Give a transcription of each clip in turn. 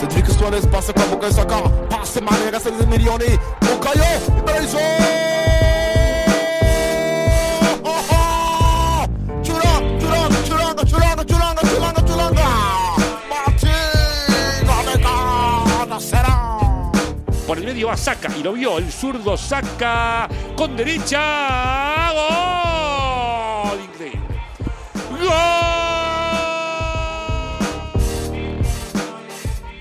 C'est lui que soit l'espace comme aucun soccer. Passe ma reste des millions Au caillot, Brésil! Churanga, churanga, churanga, churanga, churanga, churanga. Martín, será. Por el medio va Saca y lo vio el zurdo Saca con derecha.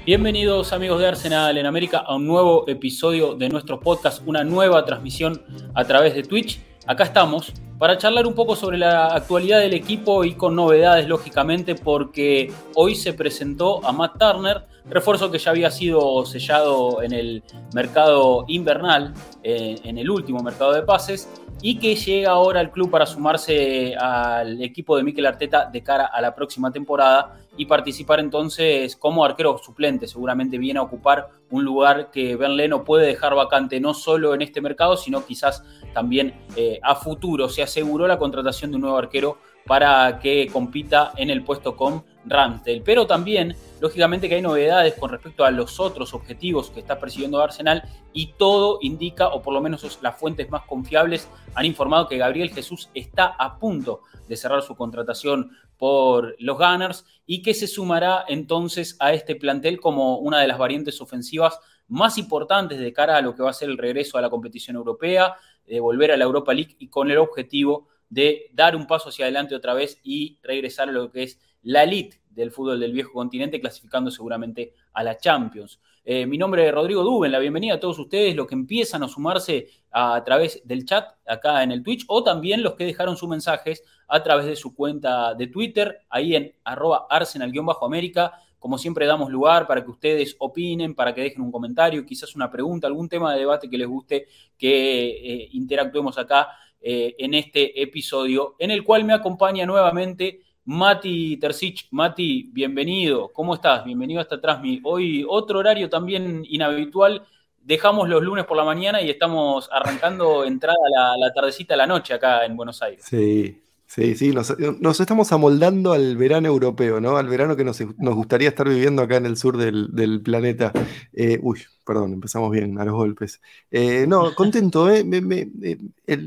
Bienvenidos amigos de Arsenal en América a un nuevo episodio de nuestro podcast, una nueva transmisión a través de Twitch. Acá estamos para charlar un poco sobre la actualidad del equipo y con novedades, lógicamente, porque hoy se presentó a Matt Turner, refuerzo que ya había sido sellado en el mercado invernal, eh, en el último mercado de pases, y que llega ahora al club para sumarse al equipo de Mikel Arteta de cara a la próxima temporada y participar entonces como arquero suplente. Seguramente viene a ocupar un lugar que Ben Leno puede dejar vacante no solo en este mercado, sino quizás también eh, a futuro. Se aseguró la contratación de un nuevo arquero para que compita en el puesto con Ramsdale. Pero también, lógicamente, que hay novedades con respecto a los otros objetivos que está persiguiendo Arsenal y todo indica, o por lo menos las fuentes más confiables han informado que Gabriel Jesús está a punto de cerrar su contratación por los Gunners y que se sumará entonces a este plantel como una de las variantes ofensivas más importantes de cara a lo que va a ser el regreso a la competición europea, de volver a la Europa League y con el objetivo de dar un paso hacia adelante otra vez y regresar a lo que es la elite del fútbol del viejo continente, clasificando seguramente a la Champions. Eh, mi nombre es Rodrigo Duben, la bienvenida a todos ustedes, los que empiezan a sumarse a, través del chat acá en el Twitch o también los que dejaron sus mensajes a través de su cuenta de Twitter, ahí en arroba arsenal-américa. Como siempre damos lugar para que ustedes opinen, para que dejen un comentario, quizás una pregunta, algún tema de debate que les guste, que eh, interactuemos acá eh, en este episodio, en el cual me acompaña nuevamente Mati Tercich. Mati, bienvenido. ¿Cómo estás? Bienvenido hasta atrás. Hoy otro horario también inhabitual. Dejamos los lunes por la mañana y estamos arrancando entrada la, la tardecita a la noche acá en Buenos Aires. Sí, Sí, sí, nos, estamos amoldando al verano europeo, ¿no? Al verano que nos, gustaría estar viviendo acá en el sur del, planeta. Eh, uy, perdón, empezamos bien a los golpes. Eh, no, contento, ¿eh?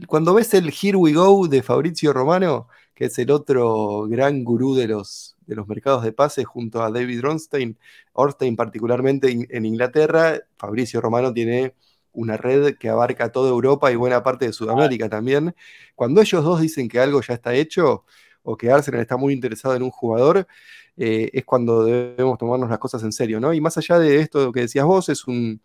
cuando ves el Here We Go de Fabrizio Romano, que es el otro gran gurú de los, mercados de pases junto a David Ronstein, Orstein particularmente en Inglaterra, Fabricio Romano tiene una red que abarca toda Europa y buena parte de Sudamérica también. Cuando ellos dos dicen que algo ya está hecho o que Arsenal está muy interesado en un jugador, eh, es cuando debemos tomarnos las cosas en serio, ¿no? Y más allá de esto que decías vos, es un,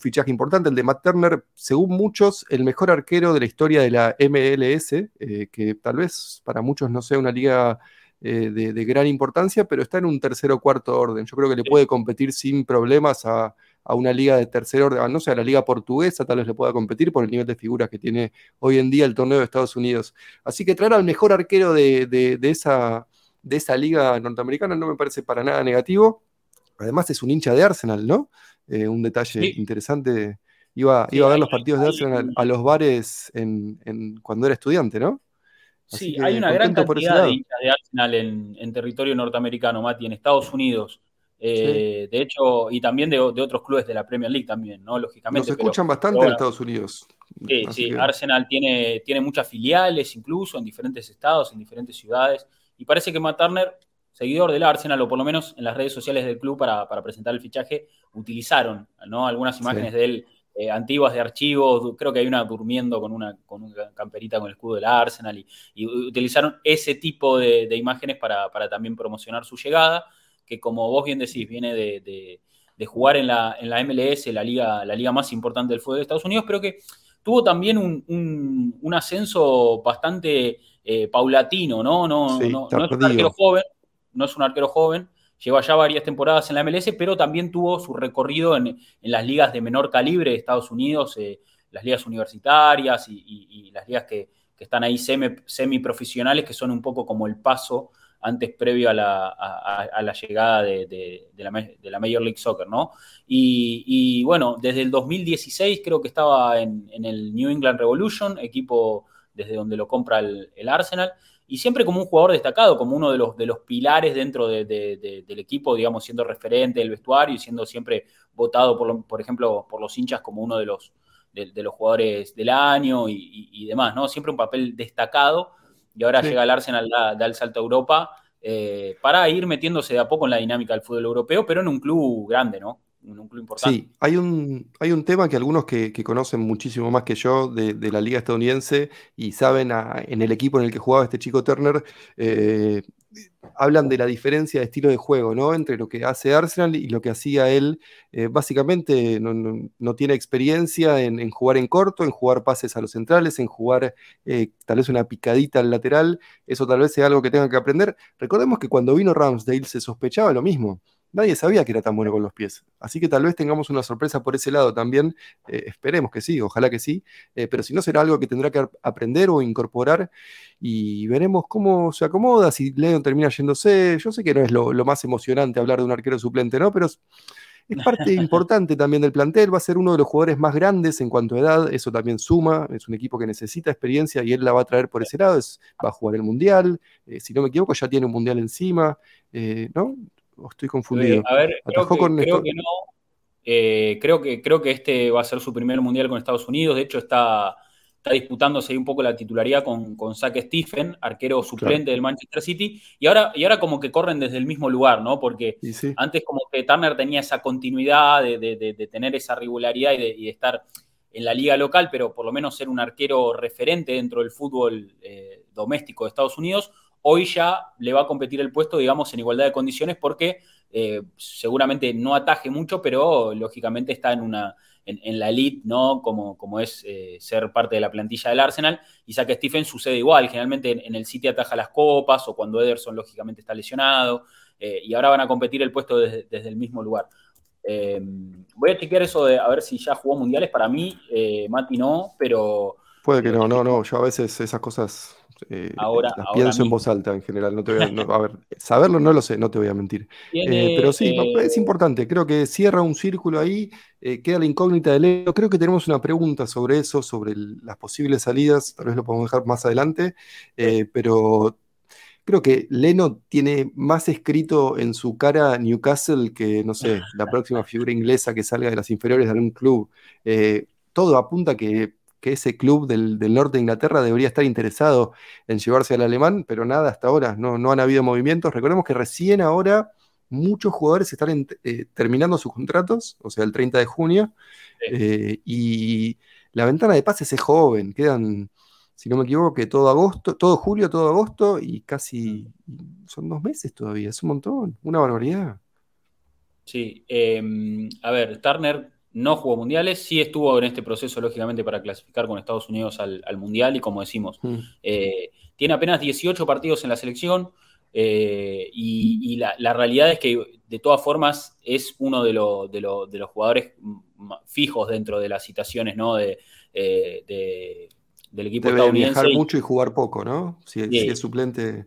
fichaje importante, el de Matt Turner, según muchos, el mejor arquero de la historia de la MLS, eh, que tal vez para muchos no sea una liga eh, de, de, gran importancia, pero está en un tercer o cuarto orden. Yo creo que le puede competir sin problemas a, a una liga de tercer orden, no sé, a la liga portuguesa tal vez le pueda competir por el nivel de figuras que tiene hoy en día el torneo de Estados Unidos. Así que traer al mejor arquero de, esa, de esa liga norteamericana no me parece para nada negativo. Además es un hincha de Arsenal, ¿no? Eh, un detalle interesante. Iba, iba a ver los partidos de Arsenal a los bares en, cuando era estudiante, ¿no? sí, hay una gran cantidad de hinchas de Arsenal en, en territorio norteamericano, Mati, en Estados Unidos. Eh, de hecho, y también de, otros clubes de la Premier League también, ¿no? Lógicamente. Nos escuchan bastante en Estados Unidos. Sí, sí. Arsenal tiene, tiene muchas filiales incluso en diferentes estados, en diferentes ciudades. Y parece que Matt Turner, seguidor del Arsenal, o por lo menos en las redes sociales del club para, presentar el fichaje, utilizaron ¿no? algunas imágenes de él eh, antiguas de archivos, creo que hay una durmiendo con una, con una camperita con el escudo del Arsenal, y, utilizaron ese tipo de, imágenes para, para, también promocionar su llegada que como vos bien decís, viene de, jugar en la, en la, MLS, la liga, la liga más importante del fútbol de Estados Unidos, pero que tuvo también un, ascenso bastante eh, paulatino, ¿no? No, no, es un arquero joven, no es un arquero joven, lleva ya varias temporadas en la MLS, pero también tuvo su recorrido en, las ligas de menor calibre de Estados Unidos, eh, las ligas universitarias y, las ligas que, están ahí semi, semiprofesionales, que son un poco como el paso antes previo a la, llegada de, la, Major League Soccer, ¿no? Y, bueno, desde el 2016 creo que estaba en, el New England Revolution, equipo desde donde lo compra el, Arsenal, y siempre como un jugador destacado, como uno de los, de los pilares dentro del equipo, digamos, siendo referente del vestuario y siendo siempre votado, por, por ejemplo, por los hinchas como uno de los, de, los jugadores del año y, demás, ¿no? Siempre un papel destacado y ahora llega el Arsenal, da, da, el salto a Europa eh, para ir metiéndose de a poco en la dinámica del fútbol europeo, pero en un club grande, ¿no? En un club importante. Sí, hay un, hay un tema que algunos que, conocen muchísimo más que yo de, la liga estadounidense y saben en el equipo en el que jugaba este chico Turner, eh, hablan de la diferencia de estilo de juego, ¿no? Entre lo que hace Arsenal y lo que hacía él. Eh, básicamente no, tiene experiencia en, jugar en corto, en jugar pases a los centrales, en jugar eh, tal vez una picadita al lateral. Eso tal vez sea algo que tenga que aprender. Recordemos que cuando vino Ramsdale se sospechaba lo mismo nadie sabía que era tan bueno con los pies. Así que tal vez tengamos una sorpresa por ese lado también. Eh, esperemos que sí, ojalá que sí. Eh, pero si no, será algo que tendrá que aprender o incorporar y veremos cómo se acomoda, si Leon termina yéndose. Yo sé que no es lo, más emocionante hablar de un arquero suplente, ¿no? Pero es, parte importante también del plantel. Va a ser uno de los jugadores más grandes en cuanto a edad. Eso también suma. Es un equipo que necesita experiencia y él la va a traer por ese lado. va a jugar el mundial. Eh, si no me equivoco, ya tiene un mundial encima. ¿no? Estoy confundido? a ver, creo que, no. Eh, creo, que, creo que este va a ser su primer mundial con Estados Unidos. De hecho, está, está disputándose ahí un poco la titularidad con, con Zach Stephen, arquero suplente del Manchester City. Y ahora, y ahora como que corren desde el mismo lugar, ¿no? Porque antes como que Turner tenía esa continuidad de, tener esa regularidad y de, estar en la liga local, pero por lo menos ser un arquero referente dentro del fútbol eh, doméstico de Estados Unidos hoy ya le va a competir el puesto, digamos, en igualdad de condiciones porque eh, seguramente no ataje mucho, pero lógicamente está en una en, la elite, ¿no? Como, como es eh, ser parte de la plantilla del Arsenal. Y que Stephen sucede igual. Generalmente en, el City ataja las copas o cuando Ederson lógicamente está lesionado. Eh, y ahora van a competir el puesto desde, el mismo lugar. voy a chequear eso de a ver si ya jugó mundiales. Para mí, Mati no, pero. Puede que no, no, no. Yo a veces esas cosas eh, ahora, pienso en voz alta en general. No te voy a, ver, saberlo no lo sé, no te voy a mentir. Eh, pero sí, es importante. Creo que cierra un círculo ahí, eh, queda la incógnita de Leno. Creo que tenemos una pregunta sobre eso, sobre las posibles salidas. Tal vez lo podemos dejar más adelante. pero creo que Leno tiene más escrito en su cara Newcastle que, no sé, la próxima figura inglesa que salga de las inferiores de algún club. todo apunta que que ese club del, norte de Inglaterra debería estar interesado en llevarse al alemán, pero nada, hasta ahora no, no han habido movimientos. Recordemos que recién ahora muchos jugadores están eh, terminando sus contratos, o sea, el 30 de junio, eh, y la ventana de pases es joven, quedan, si no me equivoco, que todo agosto, todo julio, todo agosto, y casi son dos meses todavía, es un montón, una barbaridad. Sí, em, a ver, Turner no jugó mundiales, sí estuvo en este proceso, lógicamente, para clasificar con Estados Unidos al, mundial y como decimos, mm. eh, tiene apenas 18 partidos en la selección eh, y, la, realidad es que de todas formas es uno de, de, los jugadores fijos dentro de las citaciones ¿no? de, eh, del equipo Debe estadounidense. viajar mucho y jugar poco, ¿no? Si, es suplente.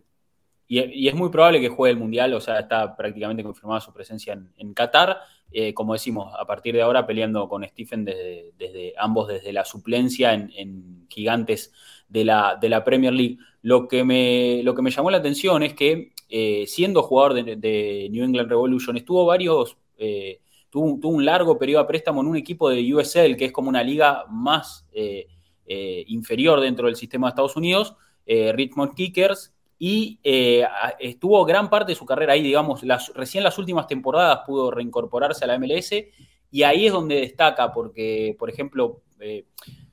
Y, es muy probable que juegue el Mundial, o sea, está prácticamente confirmada su presencia en, Qatar. Eh, como decimos, a partir de ahora peleando con Stephen desde, ambos desde la suplencia en, gigantes de la, de la, Premier League. Lo que, me, lo que me llamó la atención es que eh, siendo jugador de, New England Revolution, estuvo varios, eh, tuvo, un largo periodo de préstamo en un equipo de USL, que es como una liga más inferior dentro del sistema de Estados Unidos, Richmond Kickers, y eh, estuvo gran parte de su carrera ahí, digamos, las, recién las últimas temporadas pudo reincorporarse a la MLS y ahí es donde destaca porque, por ejemplo, eh,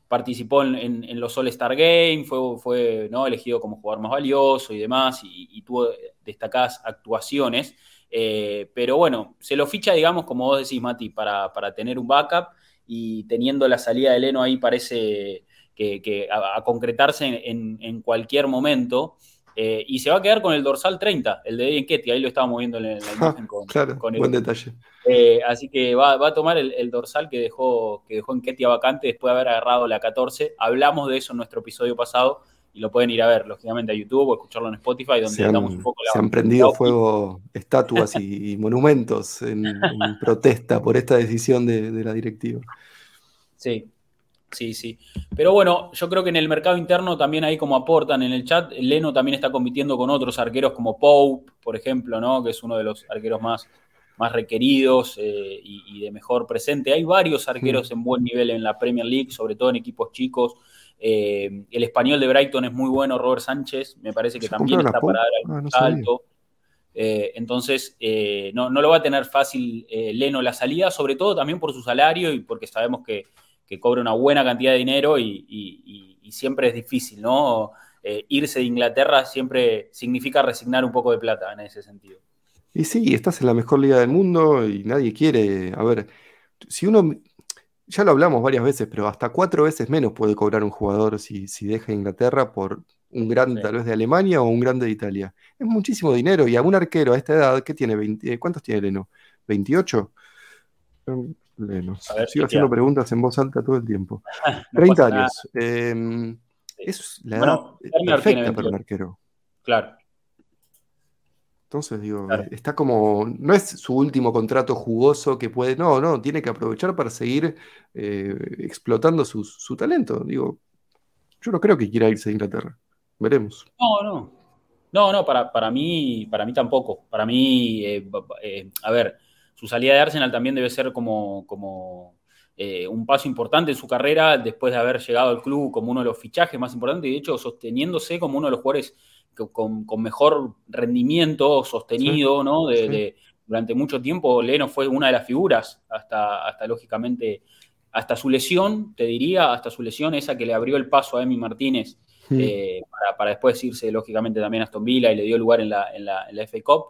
participó en, los All-Star Games, fue, fue ¿no? elegido como jugador más valioso y demás y, tuvo destacadas actuaciones. Eh, pero bueno, se lo ficha, digamos, como vos decís, Mati, para, tener un backup y teniendo la salida de Leno ahí parece que, a, concretarse en, en cualquier momento. Eh, y se va a quedar con el dorsal 30, el de Eddie ahí lo estábamos viendo en la, imagen con, claro, buen detalle. Eh, así que va, a tomar el, dorsal que dejó, que dejó Ketia vacante después de haber agarrado la 14. Hablamos de eso en nuestro episodio pasado y lo pueden ir a ver, lógicamente, a YouTube o escucharlo en Spotify, donde se han, un poco Se han prendido fuego estatuas y, monumentos en, protesta por esta decisión de, de la directiva. Sí, Sí, sí. Pero bueno, yo creo que en el mercado interno también ahí como aportan en el chat, Leno también está compitiendo con otros arqueros como Pope, por ejemplo, ¿no? Que es uno de los arqueros más, más requeridos eh, y, de mejor presente. Hay varios arqueros en buen nivel en la Premier League, sobre todo en equipos chicos. Eh, el español de Brighton es muy bueno, Robert Sánchez, me parece que también está para dar algo ah, alto. Eh, entonces, no, no, lo va a tener fácil Leno la salida, sobre todo también por su salario y porque sabemos que que cobra una buena cantidad de dinero y, siempre es difícil, ¿no? Eh, irse de Inglaterra siempre significa resignar un poco de plata en ese sentido. Y sí, estás en la mejor liga del mundo y nadie quiere. A ver, si uno, ya lo hablamos varias veces, pero hasta cuatro veces menos puede cobrar un jugador si, deja Inglaterra por un gran tal vez de Alemania o un grande de Italia. Es muchísimo dinero y a un arquero a esta edad, ¿qué tiene? 20, ¿Cuántos tiene Leno? ¿28? Sigo haciendo preguntas en voz alta todo el tiempo. 30 años. Em, es la edad perfecta para un arquero. Claro. Entonces, digo, está como. No es su último contrato jugoso que puede. No, no, tiene que aprovechar para seguir eh, explotando su, talento. Digo, yo no creo que quiera irse a Inglaterra. Veremos. No, no. No, no, para, para, mí, para mí tampoco. Para mí, eh, eh, a ver, su salida de Arsenal también debe ser como, como eh, un paso importante en su carrera después de haber llegado al club como uno de los fichajes más importantes y de hecho sosteniéndose como uno de los jugadores con, mejor rendimiento sostenido, ¿no? De, durante mucho tiempo Leno fue una de las figuras hasta, hasta lógicamente hasta su lesión, te diría, hasta su lesión, esa que le abrió el paso a Emi Martínez eh, para, después irse lógicamente también a Aston Villa y le dio lugar en la, en la, en la FA Cup.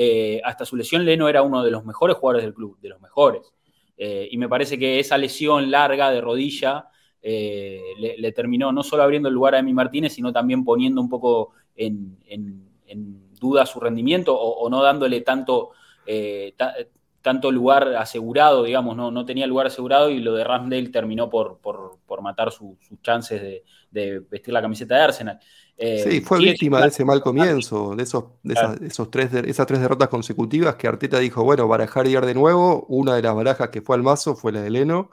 Eh, hasta su lesión Leno era uno de los mejores jugadores del club, de los mejores. Eh, y me parece que esa lesión larga de rodilla eh, le, terminó no solo abriendo el lugar a Emi Martínez, sino también poniendo un poco en, duda su rendimiento o, no dándole tanto, tanto lugar asegurado, digamos, no, no tenía lugar asegurado y lo de Ramsdale terminó por, matar sus chances de vestir la camiseta de Arsenal. Eh, sí, fue víctima de ese mal comienzo, de, esos, esos tres, esas tres derrotas consecutivas que Arteta dijo, bueno, barajar y ir de nuevo. Una de las barajas que fue al mazo fue la de Leno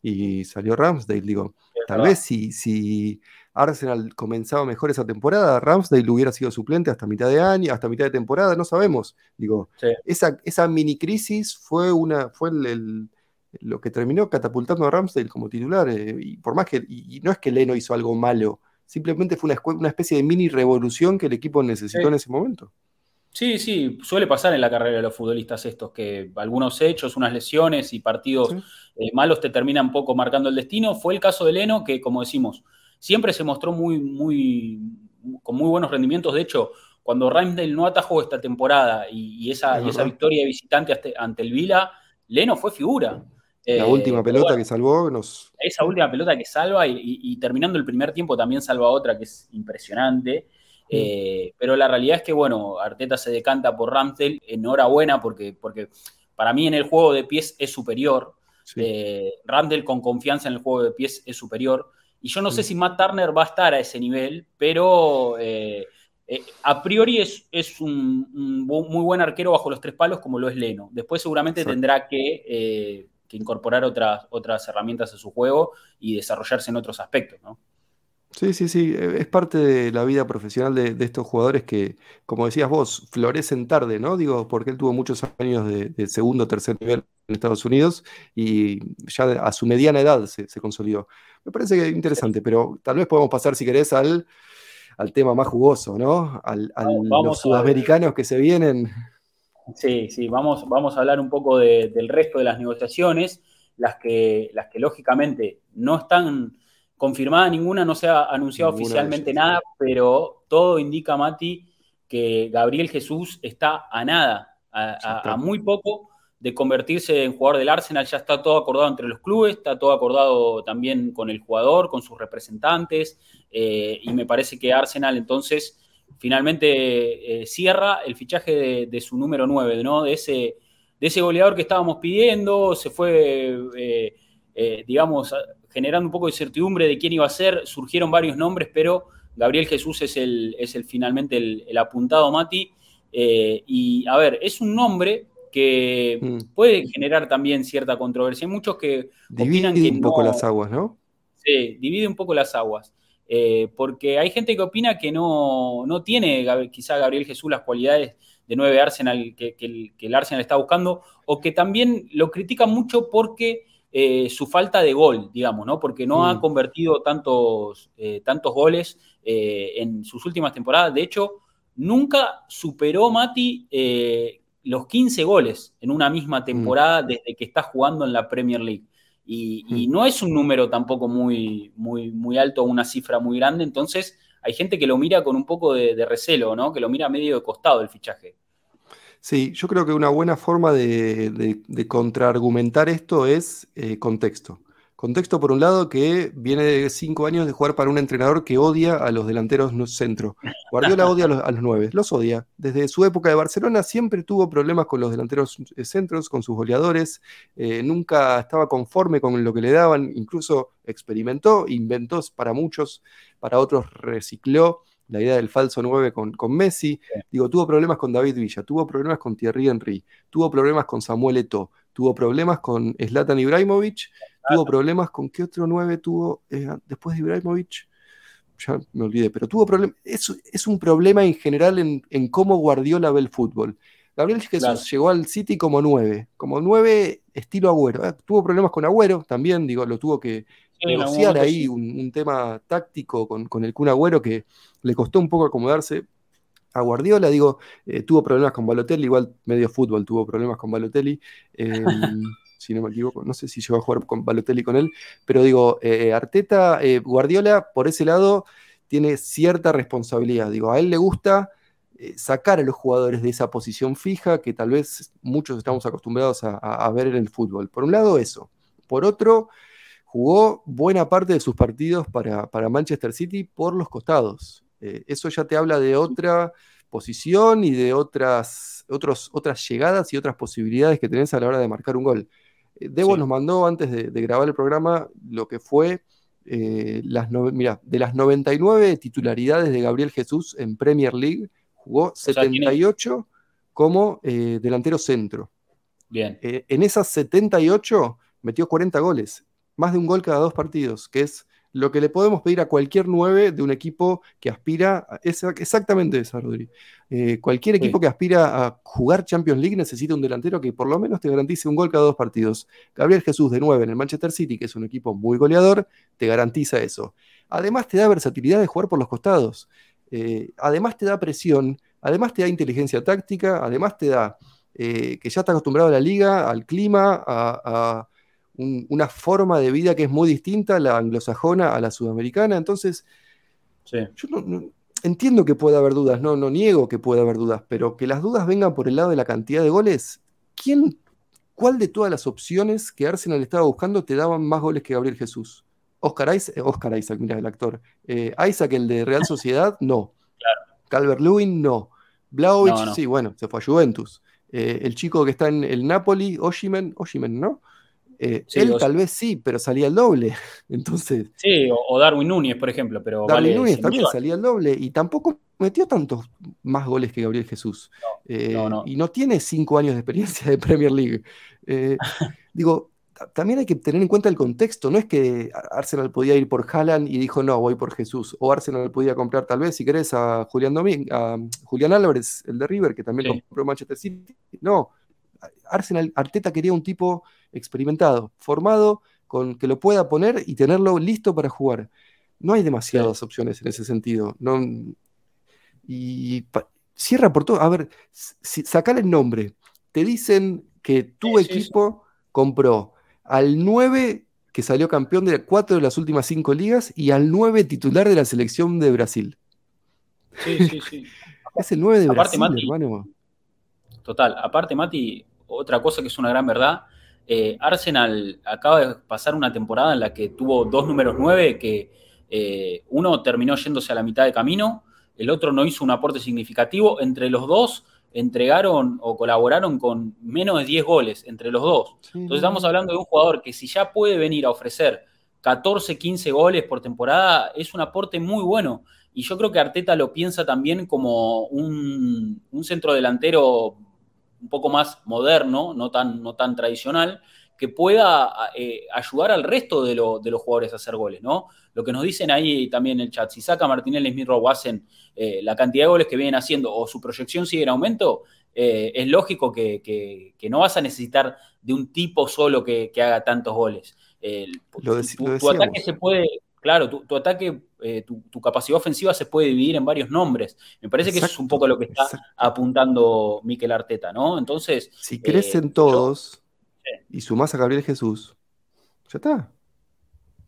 y salió Ramsdale. Digo, tal vez si, si Arsenal comenzaba mejor esa temporada, Ramsdale hubiera sido suplente hasta mitad de año, hasta mitad de temporada, no sabemos. Digo, esa, esa mini crisis fue, una, fue lo que terminó catapultando a Ramsdale como titular. Eh, y por más que, y no es que Leno hizo algo malo Simplemente fue una, especie de mini revolución que el equipo necesitó en ese momento. Sí, sí, suele pasar en la carrera de los futbolistas estos, que algunos hechos, unas lesiones y partidos eh, malos te terminan poco marcando el destino. Fue el caso de Leno, que como decimos, siempre se mostró muy, muy, con muy buenos rendimientos. De hecho, cuando Ramsdale no atajó esta temporada y, esa, esa, victoria de visitante ante el Vila, Leno fue figura. La última eh, pelota que salvó nos... Esa última pelota que salva y, terminando el primer tiempo también salva otra que es impresionante. Mm. Eh, pero la realidad es que, bueno, Arteta se decanta por Ramsdale. Enhorabuena porque, porque para mí en el juego de pies es superior. Eh, con confianza en el juego de pies es superior. Y yo no sé mm. si Matt Turner va a estar a ese nivel, pero eh, a priori es, es un, muy buen arquero bajo los tres palos como lo es Leno. Después seguramente tendrá que que incorporar otras, otras herramientas a su juego y desarrollarse en otros aspectos, ¿no? Sí, sí, sí, e, es parte de la vida profesional de, estos jugadores que, como decías vos, florecen tarde, ¿no? Digo, porque él tuvo muchos años de, segundo o tercer nivel en Estados Unidos y ya a su mediana edad se, consolidó. Me parece que interesante, pero tal vez podemos pasar, si querés, al, al tema más jugoso, ¿no? Al, los sudamericanos que se vienen. Sí, sí, vamos, vamos a hablar un poco del resto de las negociaciones, las que, las que lógicamente no están confirmadas ninguna, no se ha anunciado oficialmente nada, pero todo indica, Mati, que Gabriel Jesús está a nada, a, muy poco de convertirse en jugador del Arsenal, ya está todo acordado entre los clubes, está todo acordado también con el jugador, con sus representantes, eh, y me parece que Arsenal entonces finalmente eh, cierra el fichaje de, su número 9, ¿no? De ese, de ese goleador que estábamos pidiendo, se fue, eh, eh, digamos, generando un poco de certidumbre de quién iba a ser, surgieron varios nombres, pero Gabriel Jesús es el, es el finalmente el, apuntado Mati. y a ver, es un nombre que mm. puede generar también cierta controversia. Hay muchos que Divide un poco las aguas, ¿no? Sí, divide un poco las aguas. Eh, porque hay gente que opina que no, no tiene quizá Gabriel Jesús las cualidades de nueve Arsenal que, el, Arsenal está buscando, o que también lo critica mucho porque eh, su falta de gol, digamos, ¿no? Porque no ha mm. convertido tantos, eh, tantos goles en sus últimas temporadas. De hecho, nunca superó Mati los 15 goles en una misma mm. temporada desde que está jugando en la Premier League. Y, no es un número tampoco muy, muy, muy alto, una cifra muy grande, entonces hay gente que lo mira con un poco de, recelo, ¿no? Que lo mira medio de costado el fichaje. Sí, yo creo que una buena forma de, contraargumentar esto es eh, contexto. Contexto, por un lado, que viene de cinco años de jugar para un entrenador que odia a los delanteros centro. Guardiola odia a los, a los, nueve, los odia. Desde su época de Barcelona siempre tuvo problemas con los delanteros eh, centros, con sus goleadores. Eh, nunca estaba conforme con lo que le daban. Incluso experimentó, inventó para muchos, para otros recicló la idea del falso 9 con, con Messi. Digo, tuvo problemas con David Villa, tuvo problemas con Thierry Henry, tuvo problemas con Samuel Eto'o, tuvo problemas con Zlatan Ibrahimovic Tuvo problemas con qué otro 9 tuvo eh, después de Ibrahimovic. Ya me olvidé, pero tuvo problemas. Es, es un problema en general en, cómo Guardiola ve el fútbol. Gabriel Jesús llegó al City como 9, como 9 estilo Agüero. Ah, tuvo problemas con Agüero también, digo, lo tuvo que negociar ahí, un, tema táctico con, con el Kun Agüero que le costó un poco acomodarse a Guardiola, digo, eh, tuvo problemas con Balotelli, igual medio fútbol tuvo problemas con Balotelli. Em, si no me equivoco. No sé si llegó a jugar con Balotelli con él, pero digo, eh, Arteta, eh, Guardiola, por ese lado, tiene cierta responsabilidad. Digo, a él le gusta eh, sacar a los jugadores de esa posición fija que tal vez muchos estamos acostumbrados a, ver en el fútbol. Por un lado, eso. Por otro, jugó buena parte de sus partidos para, Manchester City por los costados. eso ya te habla de otra posición y de otras, otras llegadas y otras posibilidades que tenés a la hora de marcar un gol. Eh, Debo nos mandó antes de, grabar el programa lo que fue eh, las mira, de las 99 titularidades de Gabriel Jesús en Premier League, jugó 78 como eh, delantero centro. Bien. en esas 78 metió 40 goles, más de un gol cada dos partidos, que es lo que le podemos pedir a cualquier 9 de un equipo que aspira, es exactamente eso, Rodri. Eh, cualquier equipo que aspira a jugar Champions League necesita un delantero que por lo menos te garantice un gol cada dos partidos. Gabriel Jesús de 9 en el Manchester City, que es un equipo muy goleador, te garantiza eso. Además te da versatilidad de jugar por los costados. Eh, además te da presión, además te da inteligencia táctica, además te da eh, que ya está acostumbrado a la liga, al clima, a una forma de vida que es muy distinta, la anglosajona a la sudamericana. Entonces, yo no, entiendo que pueda haber dudas, no, no niego que pueda haber dudas, pero que las dudas vengan por el lado de la cantidad de goles, ¿quién, ¿cuál de todas las opciones que Arsenal estaba buscando te daban más goles que Gabriel Jesús? Oscar Isaac, eh, Oscar Isaac mira el actor. Eh, Isaac, el de Real Sociedad, no. Calvert Lewin, no. Blaovic, sí, bueno, se fue a Juventus. Eh, el chico que está en el Napoli, Oshimen, Oshimen, ¿no? Eh, él tal vez sí, pero salía el doble. Entonces. Sí, o, Darwin Núñez, por ejemplo. Pero Darwin Núñez también salía el doble y tampoco metió tantos más goles que Gabriel Jesús. Eh, y no tiene cinco años de experiencia de Premier League. Eh, digo, también hay que tener en cuenta el contexto. No es que Arsenal podía ir por Haaland y dijo, no, voy por Jesús. O Arsenal podía comprar, tal vez, si querés, a Julián, Domín, a Julián Álvarez, el de River, que también compró Manchester City. No, Arsenal, Arteta quería un tipo experimentado, formado, con que lo pueda poner y tenerlo listo para jugar. No hay demasiadas opciones en ese sentido. No, y cierra por todo. A ver, si, sacar el nombre. Te dicen que tu equipo compró al 9 que salió campeón de cuatro de las últimas cinco ligas y al 9 titular de la selección de Brasil. Sí, sí, sí. es el 9 de Brasil, hermano. Total. Aparte, Mati, otra cosa que es una gran verdad, eh, Arsenal acaba de pasar una temporada en la que tuvo dos números nueve, que eh, uno terminó yéndose a la mitad de camino, el otro no hizo un aporte significativo, entre los dos entregaron o colaboraron con menos de 10 goles entre los dos. Entonces estamos hablando de un jugador que si ya puede venir a ofrecer 14, 15 goles por temporada, es un aporte muy bueno. Y yo creo que Arteta lo piensa también como un centro delantero un poco más moderno, no tan, no tan tradicional, que pueda eh, ayudar al resto de, los jugadores a hacer goles, ¿no? Lo que nos dicen ahí también en el chat, si saca Martinelli, Smith Rowe hacen eh, la cantidad de goles que vienen haciendo o su proyección sigue en aumento, eh, es lógico que, no vas a necesitar de un tipo solo que, haga tantos goles. tu, ataque se puede, claro, tu, ataque, tu, capacidad ofensiva se puede dividir en varios nombres. Me parece que eso es un poco lo que está apuntando Miquel Arteta, ¿no? Entonces. Si crecen todos y sumás a Gabriel Jesús, ya está.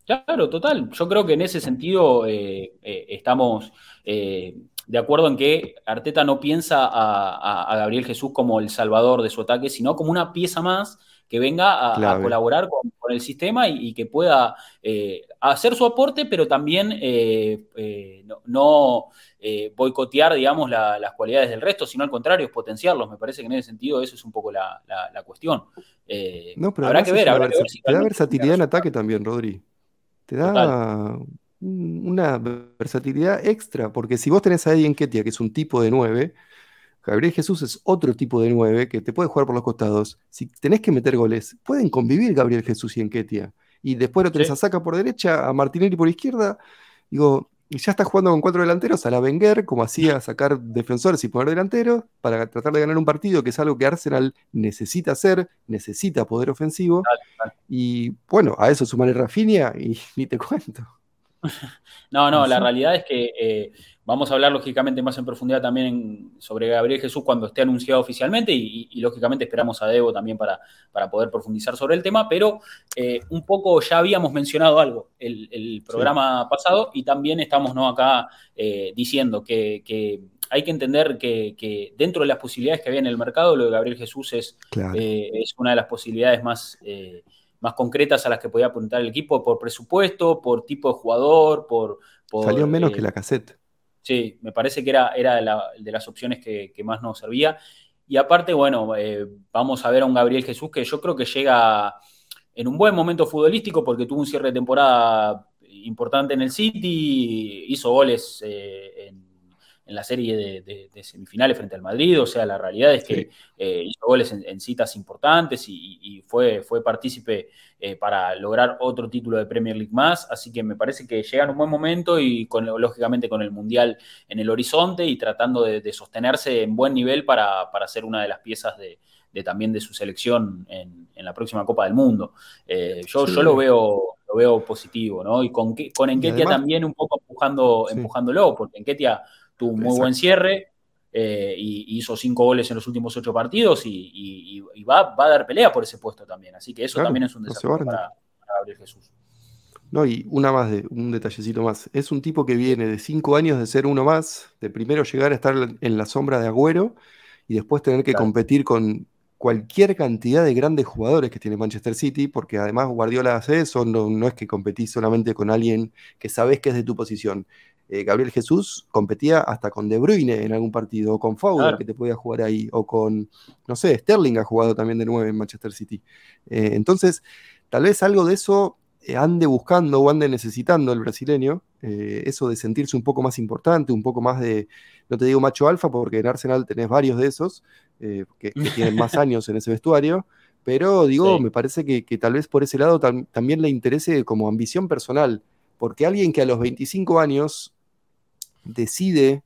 Claro, total. Yo creo que en ese sentido eh, eh, estamos eh, de acuerdo en que Arteta no piensa a, Gabriel Jesús como el salvador de su ataque, sino como una pieza más que venga a, colaborar con, el sistema y, que pueda hacer su aporte, pero también no, boicotear, digamos, las cualidades del resto, sino al contrario, potenciarlos. Me parece que en ese sentido eso es un poco la, cuestión. no, pero habrá que ver, habrá que ver si te da versatilidad en ataque también, Rodri. Te da una versatilidad extra, porque si vos tenés a Eddie Enquetia, que es un tipo de 9, Gabriel Jesús es otro tipo de 9 que te puede jugar por los costados. Si tenés que meter goles, pueden convivir Gabriel Jesús y Enquetia. Y después lo tenés a Saca por derecha, a Martinelli por izquierda. Digo, y ya está jugando con cuatro delanteros a la Wenger, como hacía sacar defensores y poner delanteros, para tratar de ganar un partido, que es algo que Arsenal necesita hacer, necesita poder ofensivo. Y bueno, a eso sumarle Rafinha y ni te cuento. No, no, la realidad es que eh, vamos a hablar lógicamente más en profundidad también sobre Gabriel Jesús cuando esté anunciado oficialmente y, lógicamente esperamos a Debo también para, para, poder profundizar sobre el tema, pero eh, un poco ya habíamos mencionado algo el, programa pasado y también estamos ¿no? acá eh, diciendo que, hay que entender que, dentro de las posibilidades que había en el mercado, lo de Gabriel Jesús es, es una de las posibilidades más más concretas a las que podía apuntar el equipo por presupuesto, por tipo de jugador, por... Salió menos eh, que la cassette. Sí, me parece que era, era de, las opciones que, más nos servía. Y aparte, bueno, eh, vamos a ver a un Gabriel Jesús que yo creo que llega en un buen momento futbolístico porque tuvo un cierre de temporada importante en el City, hizo goles eh, en en la serie de, semifinales frente al Madrid. O sea, la realidad es que eh, hizo goles en, citas importantes y, fue, fue partícipe eh, para lograr otro título de Premier League más. Así que me parece que llega en un buen momento y con, lógicamente con el Mundial en el horizonte y tratando de, sostenerse en buen nivel para, ser una de las piezas de, también de su selección en, la próxima Copa del Mundo. Eh, yo, yo lo veo lo veo positivo, ¿no? Y con, con Enquetia también un poco empujando, empujándolo, porque Enquetia tuvo un muy buen cierre eh, y, hizo cinco goles en los últimos ocho partidos y, va, a dar pelea por ese puesto también. Así que eso también es un desafío para, Gabriel Jesús. No, y una más de, un detallecito más. Es un tipo que viene de cinco años de ser uno más, de primero llegar a estar en la sombra de Agüero y después tener que competir con cualquier cantidad de grandes jugadores que tiene Manchester City, porque además Guardiola hace eso, no, no es que competís solamente con alguien que sabes que es de tu posición. Eh, Gabriel Jesús competía hasta con De Bruyne en algún partido, o con Fowler que te podía jugar ahí, o con, no sé, Sterling ha jugado también de nueve en Manchester City. Eh, entonces, tal vez algo de eso eh, ande buscando o ande necesitando el brasileño, eso de sentirse un poco más importante, un poco más de, no te digo macho alfa, porque en Arsenal tenés varios de esos, que, tienen más años en ese vestuario, pero digo, me parece que, tal vez por ese lado también le interese como ambición personal, porque alguien que a los 25 años decide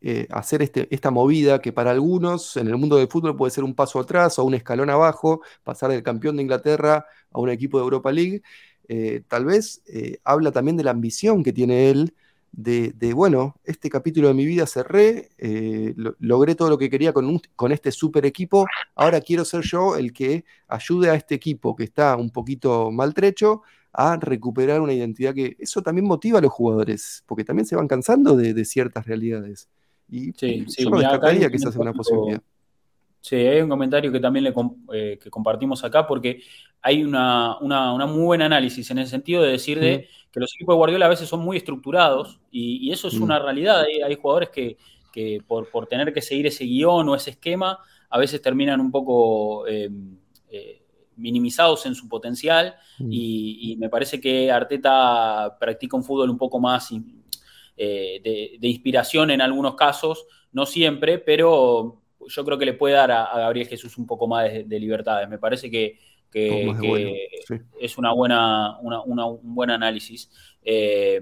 eh, hacer este, esta movida que para algunos en el mundo del fútbol puede ser un paso atrás o un escalón abajo, pasar del campeón de Inglaterra a un equipo de Europa League, eh, tal vez eh, habla también de la ambición que tiene él de, bueno, este capítulo de mi vida cerré, logré todo lo que quería con, con este super equipo, ahora quiero ser yo el que ayude a este equipo que está un poquito maltrecho a recuperar una identidad que eso también motiva a los jugadores, porque también se van cansando de, ciertas realidades. Y sí, yo sí, destacaría que esa sea una posibilidad. Sí, hay un comentario que también le, eh, que compartimos acá porque hay una, muy buen análisis en el sentido de decir de que los equipos de Guardiola a veces son muy estructurados y, eso es una realidad. Hay, jugadores que, por, tener que seguir ese guion o ese esquema a veces terminan un poco... Eh, eh, minimizados en su potencial mm. y, me parece que Arteta practica un fútbol un poco más eh, de, inspiración en algunos casos, no siempre, pero yo creo que le puede dar a, Gabriel Jesús un poco más de, libertades. Me parece que, que, es una buena, un buen análisis. Eh,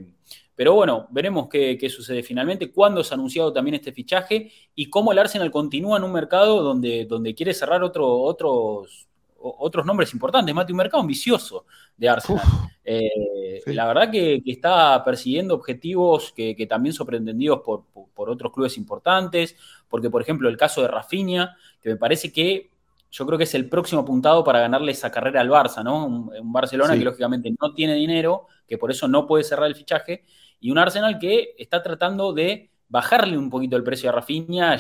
pero bueno, veremos qué, sucede finalmente, cuándo se ha anunciado también este fichaje y cómo el Arsenal continúa en un mercado donde, donde quiere cerrar otro, otros, otros nombres importantes. Mate, un mercado ambicioso de Arsenal. Eh, la verdad que, está persiguiendo objetivos que, también son pretendidos por, por, otros clubes importantes, porque por ejemplo el caso de Rafinha, que me parece que yo creo que es el próximo apuntado para ganarle esa carrera al Barça, ¿no? Un, Barcelona que lógicamente no tiene dinero, que por eso no puede cerrar el fichaje, y un Arsenal que está tratando de bajarle un poquito el precio a Rafinha,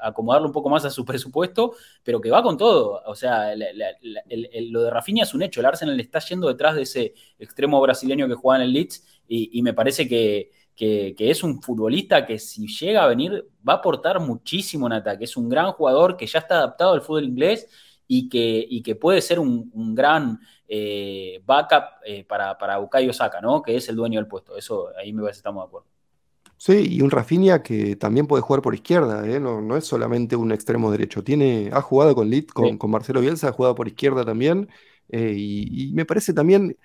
acomodarlo un poco más a su presupuesto, pero que va con todo. O sea, lo de Rafinha es un hecho. El Arsenal está yendo detrás de ese extremo brasileño que juega en el Leeds y, me parece que, es un futbolista que si llega a venir va a aportar muchísimo en ataque. Es un gran jugador que ya está adaptado al fútbol inglés y que, que puede ser un, gran eh, backup eh, para, para Bukayo Saka, ¿no? que es el dueño del puesto. Eso ahí me parece que estamos de acuerdo. Sí, y un Rafinha que también puede jugar por izquierda, ¿eh? no, es solamente un extremo derecho. Tiene, ha jugado con Lit, con, Marcelo Bielsa, ha jugado por izquierda también. y, me parece también